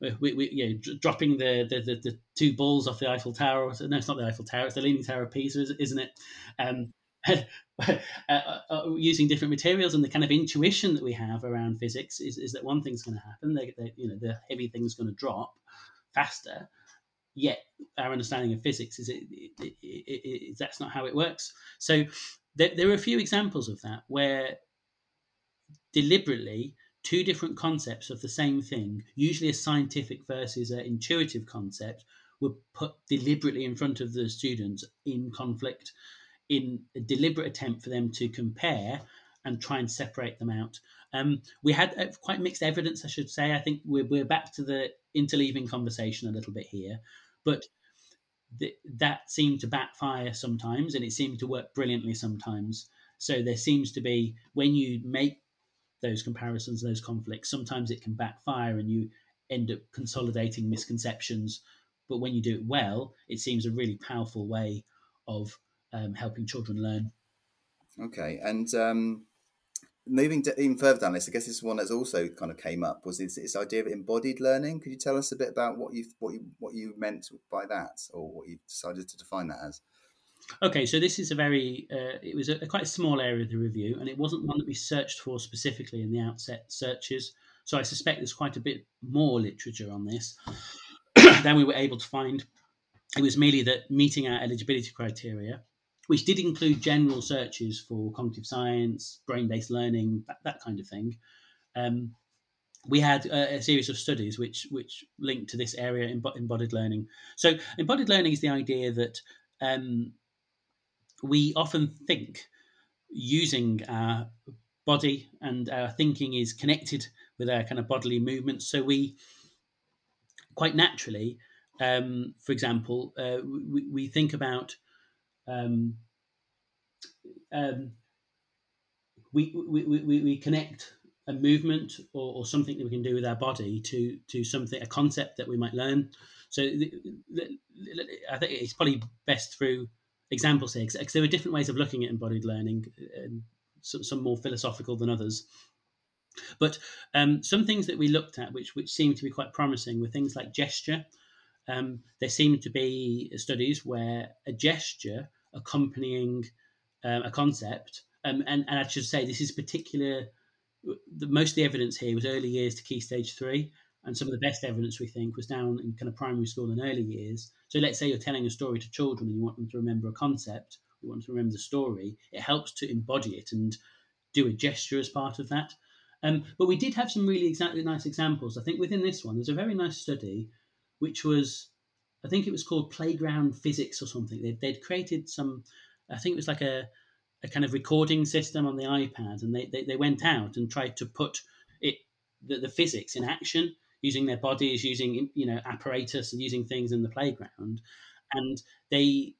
B: we, we you know, dropping the, the, the, the, two balls off the Eiffel Tower. No, it's not the Eiffel Tower. It's the Leaning Tower of Pisa, isn't it? Um, (laughs) uh, uh, uh, using different materials and the kind of intuition that we have around physics is, is that one thing's going to happen. They, they, you know, the heavy thing's going to drop faster, yet our understanding of physics is it, it, it, that's not how it works. So there, there are a few examples of that where deliberately two different concepts of the same thing, usually a scientific versus an intuitive concept, were put deliberately in front of the students in conflict in a deliberate attempt for them to compare and try and separate them out. Um, we had uh, quite mixed evidence, I should say. I think we're, we're back to the interleaving conversation a little bit here, but th- that seemed to backfire sometimes and it seemed to work brilliantly sometimes. So there seems to be, when you make those comparisons, those conflicts, sometimes it can backfire and you end up consolidating misconceptions. But when you do it well, it seems a really powerful way of um, helping children learn.
A: Okay, and um, moving to, even further down this, I guess this is one that's also kind of came up was this, this, idea of embodied learning. Could you tell us a bit about what you what you what you meant by that, or what you decided to define that as?
B: Okay, so this is a very uh, it was a, a, quite small area of the review, and it wasn't one that we searched for specifically in the outset searches. So I suspect there's quite a bit more literature on this (coughs) than we were able to find. It was merely that meeting our eligibility criteria which did include general searches for cognitive science, brain based learning, that, that, kind of thing. Um, we had a, a, series of studies which which linked to this area in embodied learning. So embodied learning is the idea that um, we often think using our body and our thinking is connected with our kind of bodily movements. So we quite naturally, um, for example, uh, we, we think about um, um, we, we, we, we connect a movement or, or, something that we can do with our body to to something a concept that we might learn. So the, the, I think it's probably best through examples here because there are different ways of looking at embodied learning, and some more philosophical than others. But um, some things that we looked at, which which seemed to be quite promising, were things like gesture. Um, there seem to be studies where a gesture accompanying um, a concept. Um, and, and I should say, this is particular. The, most of the evidence here was early years to key stage three, and some of the best evidence we think was down in kind of primary school and early years. So let's say you're telling a story to children and you want them to remember a concept. you want to remember the story, it helps to embody it and do a gesture as part of that. Um, but we did have some really exactly nice examples. I think within this one, there's a very nice study, which was, I think it was called Playground Physics or something. They'd, they'd created some, I think it was like a, a kind of recording system on the iPad, and they, they, they went out and tried to put it the, the physics in action using their bodies, using you know apparatus, and using things in the playground, and they,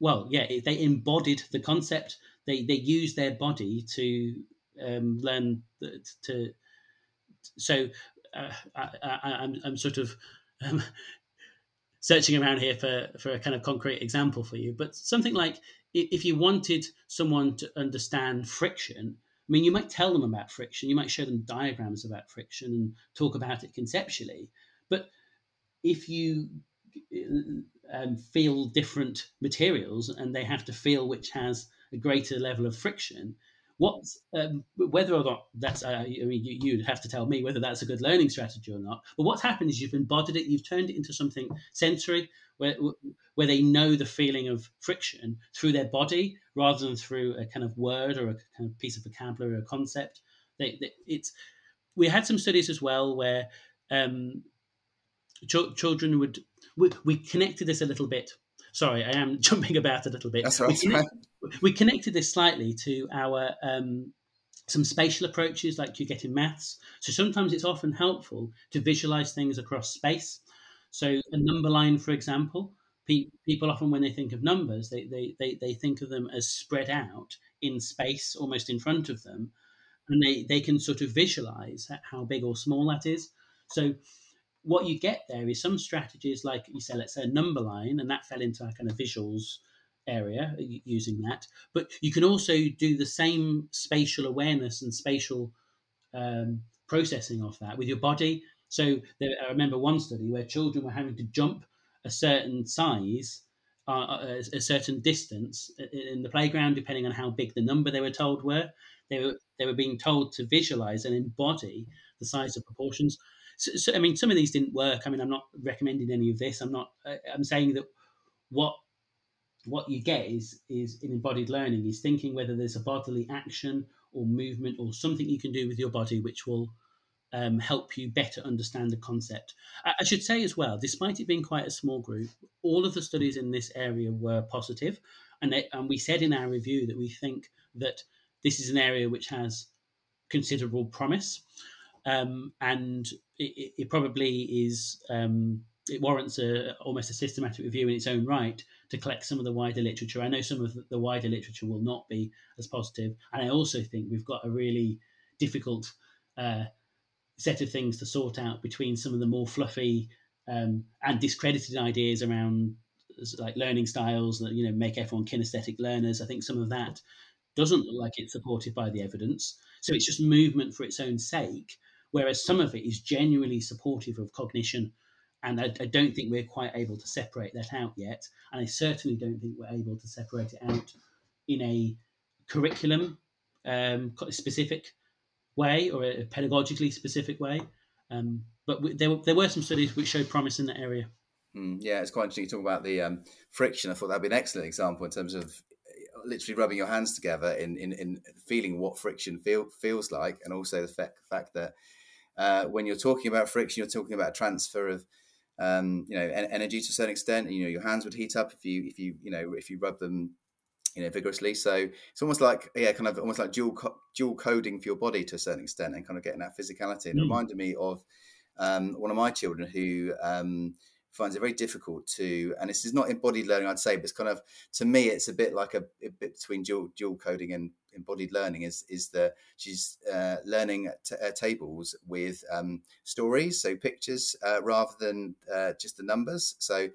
B: well, yeah, they embodied the concept. They they used their body to um, learn to. So uh, I, am I'm, I'm sort of um, searching around here for for a kind of concrete example for you, but something like if you wanted someone to understand friction, I mean, you might tell them about friction, you might show them diagrams about friction and talk about it conceptually. But if you um, feel different materials and they have to feel which has a greater level of friction, what um, whether or not that's uh, I mean you, you'd have to tell me whether that's a good learning strategy or not. But what's happened is you've embodied it, you've turned it into something sensory where where they know the feeling of friction through their body rather than through a kind of word or a kind of piece of vocabulary or concept. They, they, it's we had some studies as well where um, ch- children would we, we connected this a little bit sorry, I am (laughs) jumping about a little bit.
A: That's right. We,
B: connect, we connected this slightly to our um, some spatial approaches like you get in maths. So sometimes it's often helpful to visualize things across space. So a number line, for example, pe- people often when they think of numbers, they, they, they, they think of them as spread out in space, almost in front of them, and they, they can sort of visualize how big or small that is. So what you get there is some strategies like you say, let's say a number line, and that fell into our kind of visuals area using that. But you can also do the same spatial awareness and spatial um, processing of that with your body. So there, I remember one study where children were having to jump a certain size, uh, a, a, certain distance in the playground, depending on how big the number they were told were. They were they were being told to visualize and embody the size of proportions. So, so, I mean, some of these didn't work. I mean, I'm not recommending any of this. I'm not. I'm saying that what what you get is is in embodied learning is thinking whether there's a bodily action or movement or something you can do with your body which will um, help you better understand the concept. I, I, should say as well, despite it being quite a small group, all of the studies in this area were positive, and, they, and we said in our review that we think that this is an area which has considerable promise um, and it, it, probably is um, it warrants a almost a systematic review in its own right to collect some of the wider literature. I know some of the wider literature will not be as positive, and I also think we've got a really difficult uh, set of things to sort out between some of the more fluffy um, and discredited ideas around like learning styles that you know make everyone kinesthetic learners. I think some of that doesn't look like it's supported by the evidence. So it's just movement for its own sake whereas some of it is genuinely supportive of cognition. And I, I, don't think we're quite able to separate that out yet. And I certainly don't think we're able to separate it out in a curriculum um, specific way or a pedagogically specific way. Um, but we, there, there were some studies which showed promise in that area.
A: Mm, yeah, it's quite interesting to talk about the um, friction. I thought that'd be an excellent example in terms of literally rubbing your hands together in, in, in feeling what friction feel, feels like, and also the fact that uh, when you're talking about friction, you're talking about transfer of um, you know en- energy to a certain extent. And, you know, your hands would heat up if you if you you know if you rub them you know vigorously. So it's almost like yeah, kind of almost like dual co- dual coding for your body to a certain extent, and kind of getting that physicality. And mm. it reminded me of um, one of my children who. Um, finds it very difficult to, and this is not embodied learning, I'd say, but it's kind of, to me, it's a bit like a, a bit between dual, dual coding and embodied learning is, is that she's uh, learning t- uh, tables with um, stories, so pictures, uh, rather than uh, just the numbers. So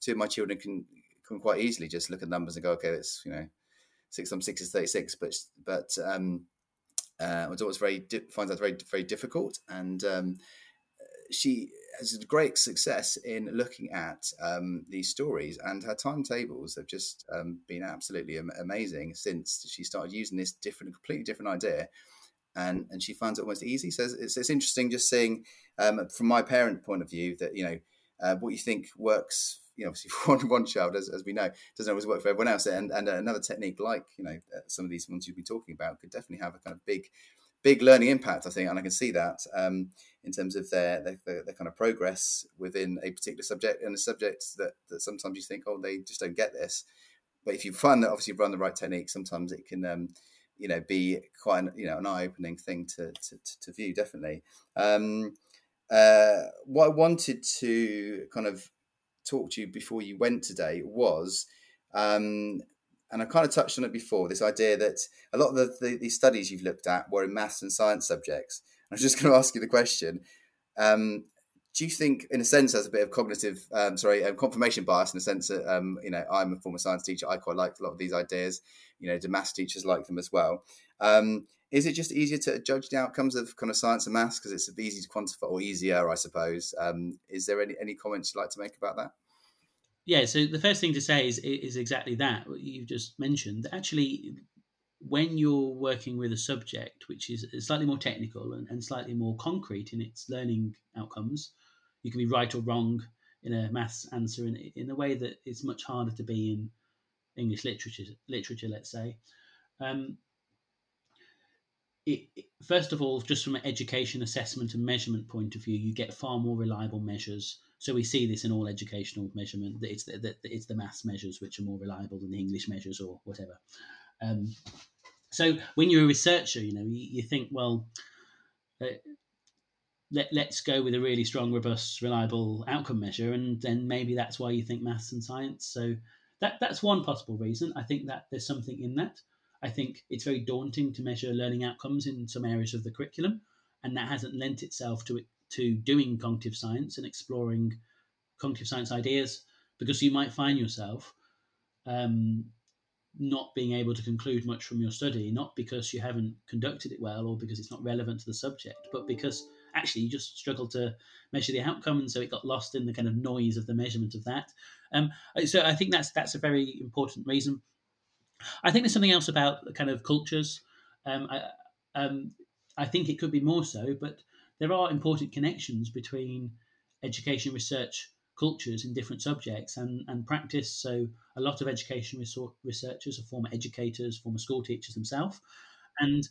A: two of my children can, can quite easily just look at numbers and go, okay, it's, you know, six on six is 36, but, but, um, uh, my daughter's very, di- finds that very, very difficult. And, um, she has a great success in looking at um, these stories, and her timetables have just um, been absolutely amazing since she started using this different, completely different idea. And, and she finds it almost easy. So it's, it's interesting just seeing um, from my parent point of view that you know uh, what you think works you know, obviously for (laughs) one, one child, as, as we know, doesn't always work for everyone else. And, and another technique like, you know, uh, some of these ones you've been talking about could definitely have a kind of big, big learning impact, I think. And I can see that um, in terms of their, their, their, kind of progress within a particular subject and a subject that, that sometimes you think, oh, they just don't get this. But if you find that obviously you run the right technique, sometimes it can, um, you know, be quite an, you know, an eye-opening thing to, to, to view, definitely. Um, uh, what I wanted to kind of talk to you before you went today was, um, and I kind of touched on it before, this idea that a lot of the, the, the studies you've looked at were in maths and science subjects. I was just going (laughs) to ask you the question. Um, do you think, in a sense, as a bit of cognitive, um, sorry, um, confirmation bias, in a sense that, um, you know, I'm a former science teacher, I quite like a lot of these ideas. You know, do maths teachers like them as well? Um, is it just easier to judge the outcomes of kind of science and maths because it's easy to quantify, or easier, I suppose? Um, is there any, any comments you'd like to make about that?
B: Yeah, so the first thing to say is is exactly that what you've just mentioned. Actually, when you're working with a subject which is slightly more technical and, and slightly more concrete in its learning outcomes, you can be right or wrong in a maths answer in, in a way that is much harder to be in English literature, literature let's say. Um, it, first of all, just from an education assessment and measurement point of view, you get far more reliable measures. So we see this in all educational measurement that it's the, that it's the maths measures which are more reliable than the English measures or whatever. Um, so when you're a researcher, you know you, you think, well, uh, let, let's go with a really strong, robust, reliable outcome measure, and then maybe that's why you think maths and science. So that that's one possible reason. I think that there's something in that. I think it's very daunting to measure learning outcomes in some areas of the curriculum, and that hasn't lent itself to it, to doing cognitive science and exploring cognitive science ideas because you might find yourself um, not being able to conclude much from your study, not because you haven't conducted it well or because it's not relevant to the subject, but because actually you just struggled to measure the outcome, and so it got lost in the kind of noise of the measurement of that. Um, so I think that's that's a very important reason. I think there's something else about the kind of cultures. Um, I, um, I think it could be more so, but there are important connections between education research cultures in different subjects and, and practice. So a lot of education researchers are former educators, former school teachers themselves, and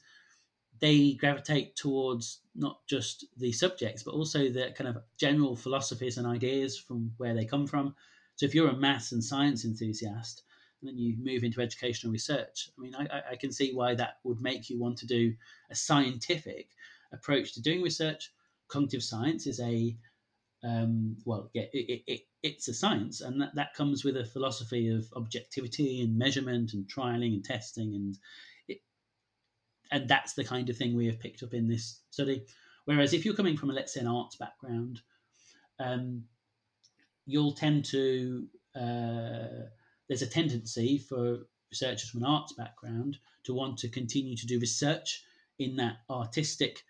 B: they gravitate towards not just the subjects, but also the kind of general philosophies and ideas from where they come from. So if you're a maths and science enthusiast, and then you move into educational research, I mean, I, I can see why that would make you want to do a scientific approach to doing research. Cognitive science is a um, well, yeah, it, it, it's a science, and that, that comes with a philosophy of objectivity and measurement and trialing and testing, and it, and that's the kind of thing we have picked up in this study. Whereas if you're coming from, a, let's say, an arts background, um, you'll tend to uh, there's a tendency for researchers from an arts background to want to continue to do research in that artistic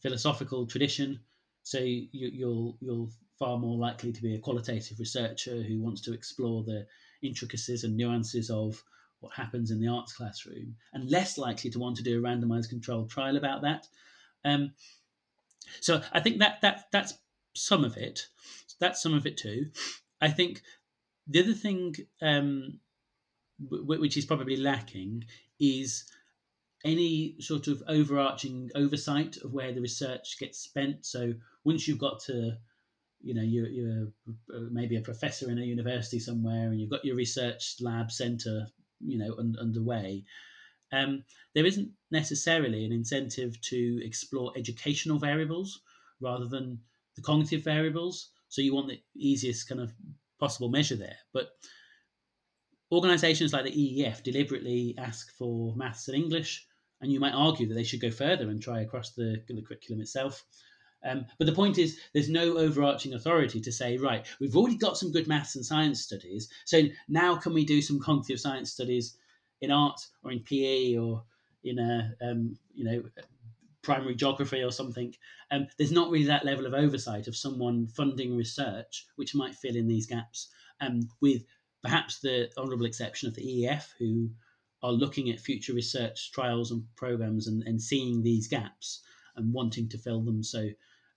B: philosophical tradition so you, you'll you'll far more likely to be a qualitative researcher who wants to explore the intricacies and nuances of what happens in the arts classroom, and less likely to want to do a randomized controlled trial about that. Um, so I think that that that's some of it. That's some of it too. I think the other thing um, w- which is probably lacking is any sort of overarching oversight of where the research gets spent. So once you've got to, you know, you're, you're maybe a professor in a university somewhere and you've got your research lab center, you know, un- underway, um, there isn't necessarily an incentive to explore educational variables rather than the cognitive variables. So you want the easiest kind of possible measure there. But organizations like the EEF deliberately ask for maths and English and you might argue that they should go further and try across the, the curriculum itself. Um, but the point is, there's no overarching authority to say, right, we've already got some good maths and science studies, so now can we do some cognitive science studies in art or in PE or in a, um, you know, primary geography or something? Um, there's not really that level of oversight of someone funding research which might fill in these gaps, um, with perhaps the honourable exception of the EEF, who are looking at future research trials and programs and, and seeing these gaps and wanting to fill them. So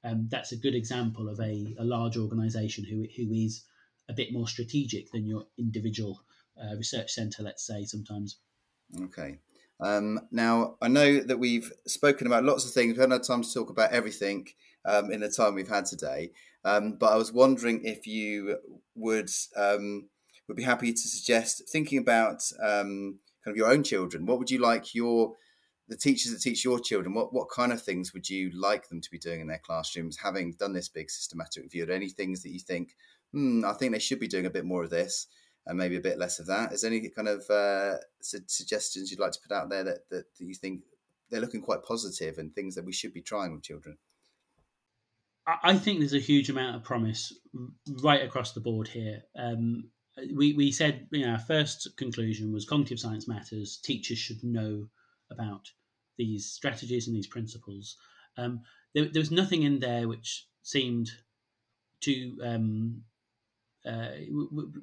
B: um, that's a good example of a, a large organization who, who is a bit more strategic than your individual uh, research center, let's say, sometimes.
A: Okay. Um, now, I know that we've spoken about lots of things. We haven't had time to talk about everything um, in the time we've had today. Um, but I was wondering if you would um, would be happy to suggest thinking about um, kind of your own children. What would you like your the teachers that teach your children? What what kind of things would you like them to be doing in their classrooms? Having done this big systematic review, are there any things that you think, hmm, I think they should be doing a bit more of this? and maybe a bit less of that. Is there any kind of uh, su- suggestions you'd like to put out there that, that, that, you think they're looking quite positive and things that we should be trying with children?
B: I think there's a huge amount of promise right across the board here. Um, we, we said, you know, our first conclusion was cognitive science matters. Teachers should know about these strategies and these principles. Um, there, there was nothing in there which seemed to um, uh,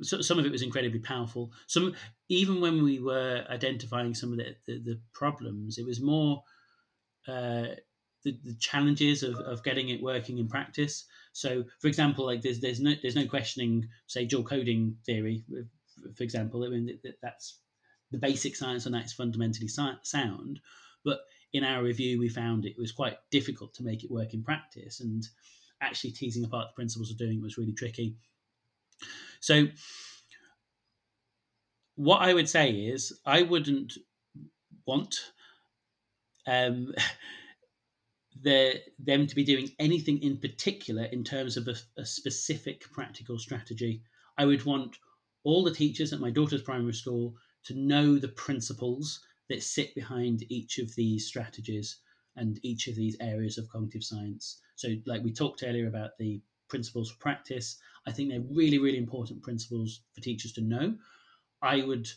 B: some of it was incredibly powerful. Some, even when we were identifying some of the, the, the problems, it was more uh, the, the, challenges of, of getting it working in practice. So, for example, like there's there's no there's no questioning, say, dual coding theory, for example. I mean, that's the basic science on that is fundamentally sound, but in our review, we found it was quite difficult to make it work in practice, and actually teasing apart the principles of doing it was really tricky. So, what I would say is, I wouldn't want um, (laughs) the, them to be doing anything in particular in terms of a, a specific practical strategy. I would want all the teachers at my daughter's primary school to know the principles that sit behind each of these strategies and each of these areas of cognitive science. So, like we talked earlier about the principles for practice. I think they're really, really important principles for teachers to know. I would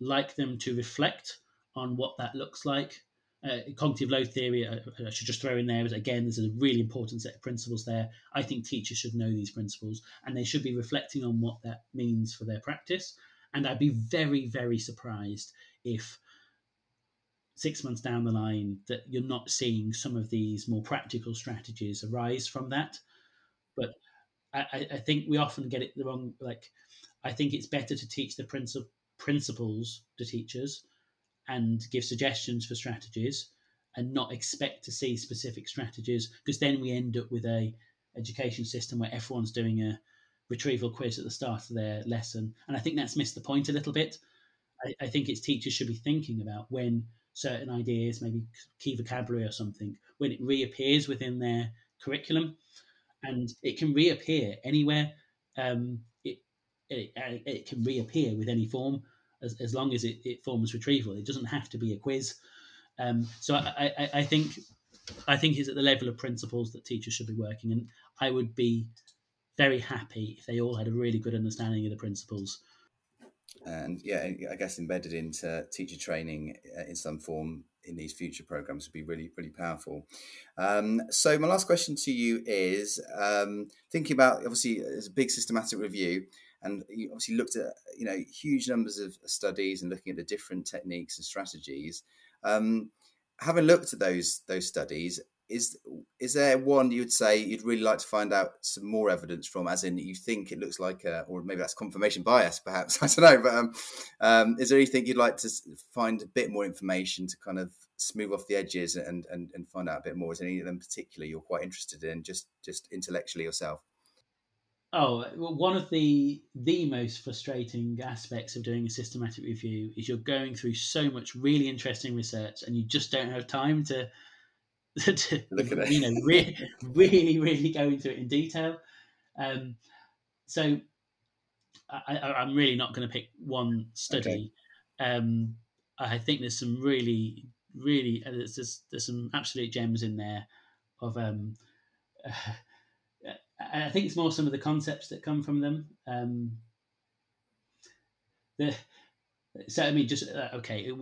B: like them to reflect on what that looks like. Uh, cognitive load theory, I, uh, I should just throw in there, again, there's a really important set of principles there. I think teachers should know these principles and they should be reflecting on what that means for their practice. And I'd be very, very surprised if six months down the line that you're not seeing some of these more practical strategies arise from that. But I, I think we often get it the wrong. Like, I think it's better to teach the princip- principles to teachers and give suggestions for strategies and not expect to see specific strategies because then we end up with a education system where everyone's doing a retrieval quiz at the start of their lesson. And i think that's missed the point a little bit. I, I, think it's teachers should be thinking about when certain ideas maybe key vocabulary or something when it reappears within their curriculum. And it can reappear anywhere. Um, it, it, it can reappear with any form as, as long as it, it forms retrieval. It doesn't have to be a quiz. Um, so I, I, I think I think it's at the level of principles that teachers should be working, and I would be very happy if they all had a really good understanding of the principles.
A: And yeah, I guess embedded into teacher training uh, in some form in these future programs would be really, really powerful. Um, so, my last question to you is um, thinking about obviously, there's a big systematic review, and you obviously looked at you know huge numbers of studies and looking at the different techniques and strategies. Um, having looked at those those studies, is is there one you would say you'd really like to find out some more evidence from as in you think it looks like a, or maybe that's confirmation bias perhaps? (laughs) I don't know but um, um, is there anything you'd like to find a bit more information to kind of smooth off the edges and and, and find out a bit more? Is there any of them particular you're quite interested in just just intellectually yourself
B: Oh, well, one of the the most frustrating aspects of doing a systematic review is you're going through so much really interesting research and you just don't have time to (laughs) to Look at you know re- (laughs) really really go into it in detail. Um, so I, am really not going to pick one study. Okay. Um, I think there's some really really uh, there's, there's, there's some absolute gems in there of um, uh, (laughs) I think it's more some of the concepts that come from them. Um, the so I mean, just uh, okay. It,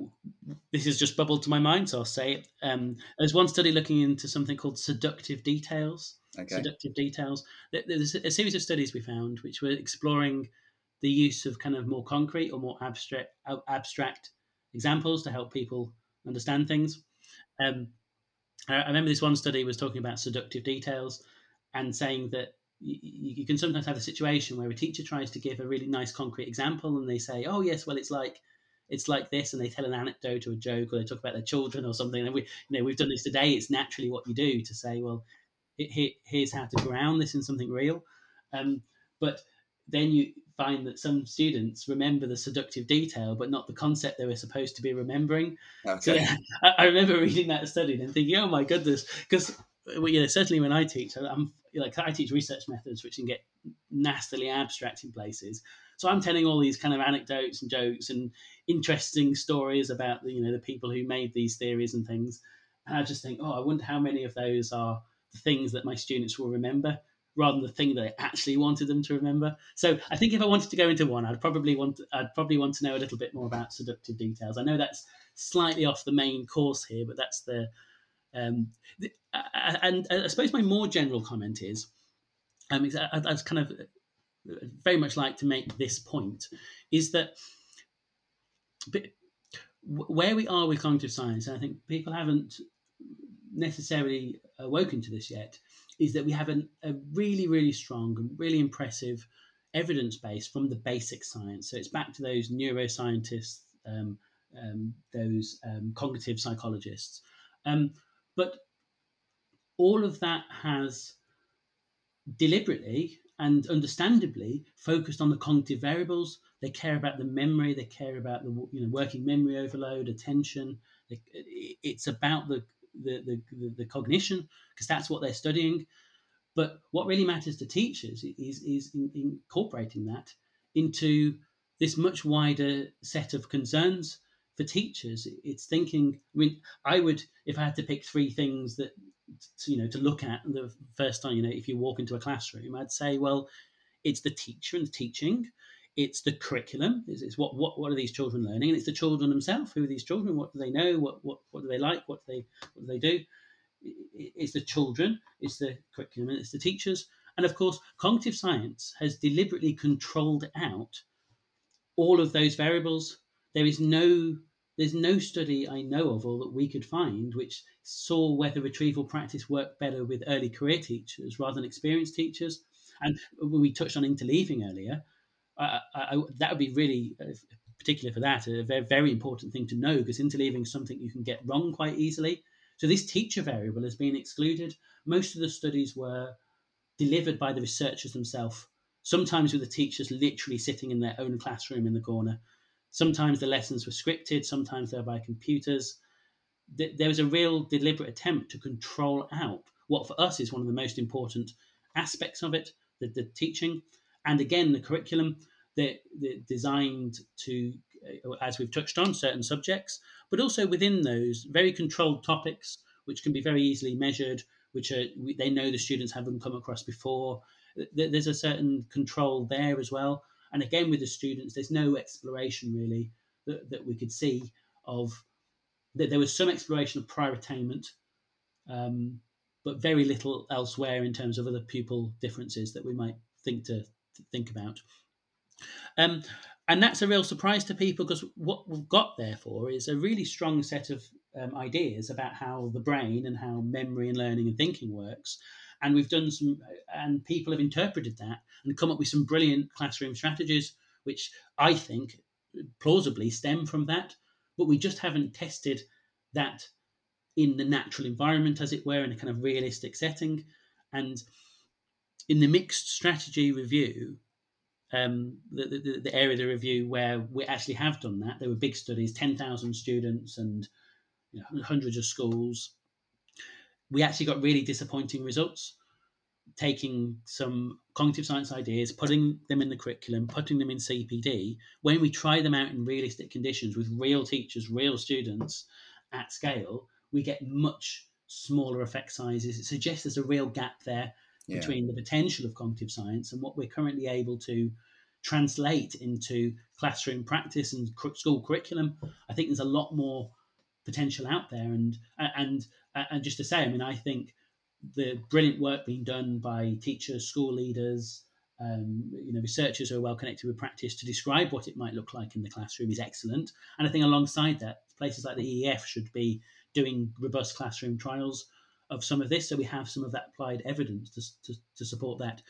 B: this has just bubbled to my mind, so I'll say it. Um, there's one study looking into something called seductive details. Okay. Seductive details. There's a series of studies we found which were exploring the use of kind of more concrete or more abstract abstract examples to help people understand things. Um, I remember this one study was talking about seductive details and saying that you, you can sometimes have a situation where a teacher tries to give a really nice concrete example and they say, "Oh yes, well it's like." It's like this, and they tell an anecdote or a joke, or they talk about their children or something. And we, you know, we've done this today. It's naturally what you do to say, well, here's how to ground this in something real. Um, but then you find that some students remember the seductive detail, but not the concept they were supposed to be remembering. Okay. So (laughs) yeah, I, I, remember reading that study and thinking, oh my goodness, because well, you know, certainly when I teach, I'm like I teach research methods which can get nastily abstract in places. So I'm telling all these kind of anecdotes and jokes and interesting stories about the, you know the people who made these theories and things. And I just think, oh, I wonder how many of those are the things that my students will remember rather than the thing that I actually wanted them to remember. So I think if I wanted to go into one, I'd probably want I'd probably want to know a little bit more about seductive details. I know that's slightly off the main course here, but that's the um, and I suppose my more general comment is, um, I, I, kind of very much like to make this point, is that where we are with cognitive science, and I think people haven't necessarily awoken to this yet, is that we have an, a really, really strong and really impressive evidence base from the basic science. So it's back to those neuroscientists, um, um, those um, cognitive psychologists. But all of that has deliberately and understandably focused on the cognitive variables. They care about the memory. They care about the you know working memory overload, attention. It's about the the, the, the cognition because that's what they're studying. But what really matters to teachers is, is in, incorporating that into this much wider set of concerns for teachers. It's thinking. I mean, I would if I had to pick three things that you know to look at the first time. You know, if you walk into a classroom, I'd say, well, it's the teacher and the teaching it's the curriculum. It's, it's, what, what what are these children learning, and it's the children themselves. Who are these children? What do they know? What what, what do they like? What do they what do they do? It's the children. It's the curriculum, and it's the teachers. And of course, cognitive science has deliberately controlled out all of those variables. There is no there's no study I know of or that we could find which saw whether retrieval practice worked better with early career teachers rather than experienced teachers. And we touched on interleaving earlier, I, that would be really, uh, particularly for that, a very, very important thing to know because interleaving is something you can get wrong quite easily. So this teacher variable has been excluded. Most of the studies were delivered by the researchers themselves, sometimes with the teachers literally sitting in their own classroom in the corner. Sometimes the lessons were scripted, sometimes they were by computers. There was a real deliberate attempt to control out what for us is one of the most important aspects of it, the, the teaching, and again, the curriculum they're, they're designed to, uh, as we've touched on, certain subjects, but also within those very controlled topics, which can be very easily measured, which are they know the students haven't come across before. There's a certain control there as well. And again, with the students, there's no exploration really that, that we could see of that there was some exploration of prior attainment, um, but very little elsewhere in terms of other pupil differences that we might think to think about. Um, and that's a real surprise to people because what we've got therefore is a really strong set of um, ideas about how the brain and how memory and learning and thinking works. And we've done some, and people have interpreted that and come up with some brilliant classroom strategies, which I think plausibly stem from that. But we just haven't tested that in the natural environment, as it were, in a kind of realistic setting. And in the mixed strategy review, um, the, the, the, area of the review where we actually have done that, there were big studies, 10,000 students and you know, hundreds of schools. We actually got really disappointing results, taking some cognitive science ideas, putting them in the curriculum, putting them in CPD. When we try them out in realistic conditions with real teachers, real students at scale, we get much smaller effect sizes. It suggests there's a real gap there yeah. between the potential of cognitive science and what we're currently able to translate into classroom practice and school curriculum. I think there's a lot more potential out there, and and and just to say, I mean, I think the brilliant work being done by teachers, school leaders, um, you know, researchers who are well connected with practice to describe what it might look like in the classroom is excellent. And I think alongside that, places like the EEF should be doing robust classroom trials of some of this, so we have some of that applied evidence to, to, to support that.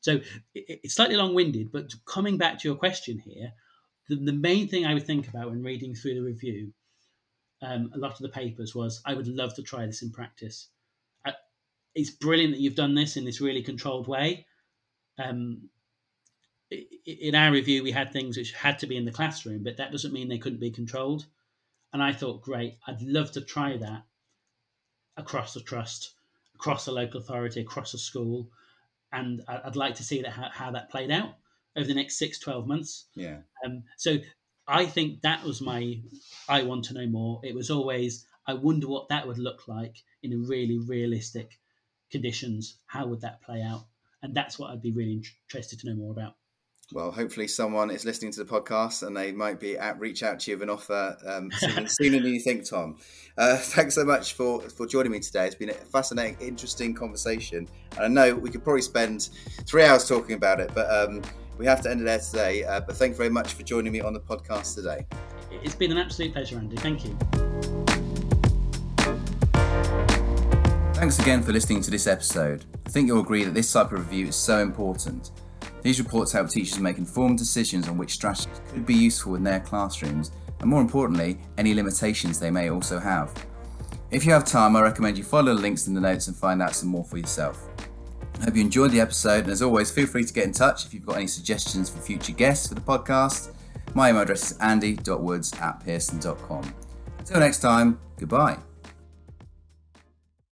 B: So it, it's slightly long winded, but coming back to your question here, the, the, main thing I would think about when reading through the review, um, a lot of the papers was I would love to try this in practice. I, it's brilliant that you've done this in this really controlled way. Um, in our review, we had things which had to be in the classroom, but that doesn't mean they couldn't be controlled. And I thought, great, I'd love to try that across the trust, across the local authority, across the school. And I'd like to see that how, how that played out over the next six, 12 months.
A: Yeah.
B: Um, so I think that was my, I want to know more. It was always, I wonder what that would look like in a really realistic conditions. How would that play out? And that's what I'd be really interested to know more about
A: well, hopefully someone is listening to the podcast and they might be at reach out to you with an offer um, sooner, (laughs) sooner, than you think, Tom. Uh, thanks so much for for joining me today. It's been a fascinating, interesting conversation, and I know we could probably spend three hours talking about it, but um, we have to end it there today. Uh, but thank you very much for joining me on the podcast today.
B: It's been an absolute pleasure, Andy. Thank you.
A: Thanks again for listening to this episode. I think you'll agree that this type of review is so important these reports help teachers make informed decisions on which strategies could be useful in their classrooms, and more importantly, any limitations they may also have. If you have time, I recommend you follow the links in the notes and find out some more for yourself. Hope you enjoyed the episode, and as always, feel free to get in touch if you've got any suggestions for future guests for the podcast. My email address is andy.woods at pearson.com. Until next time, goodbye.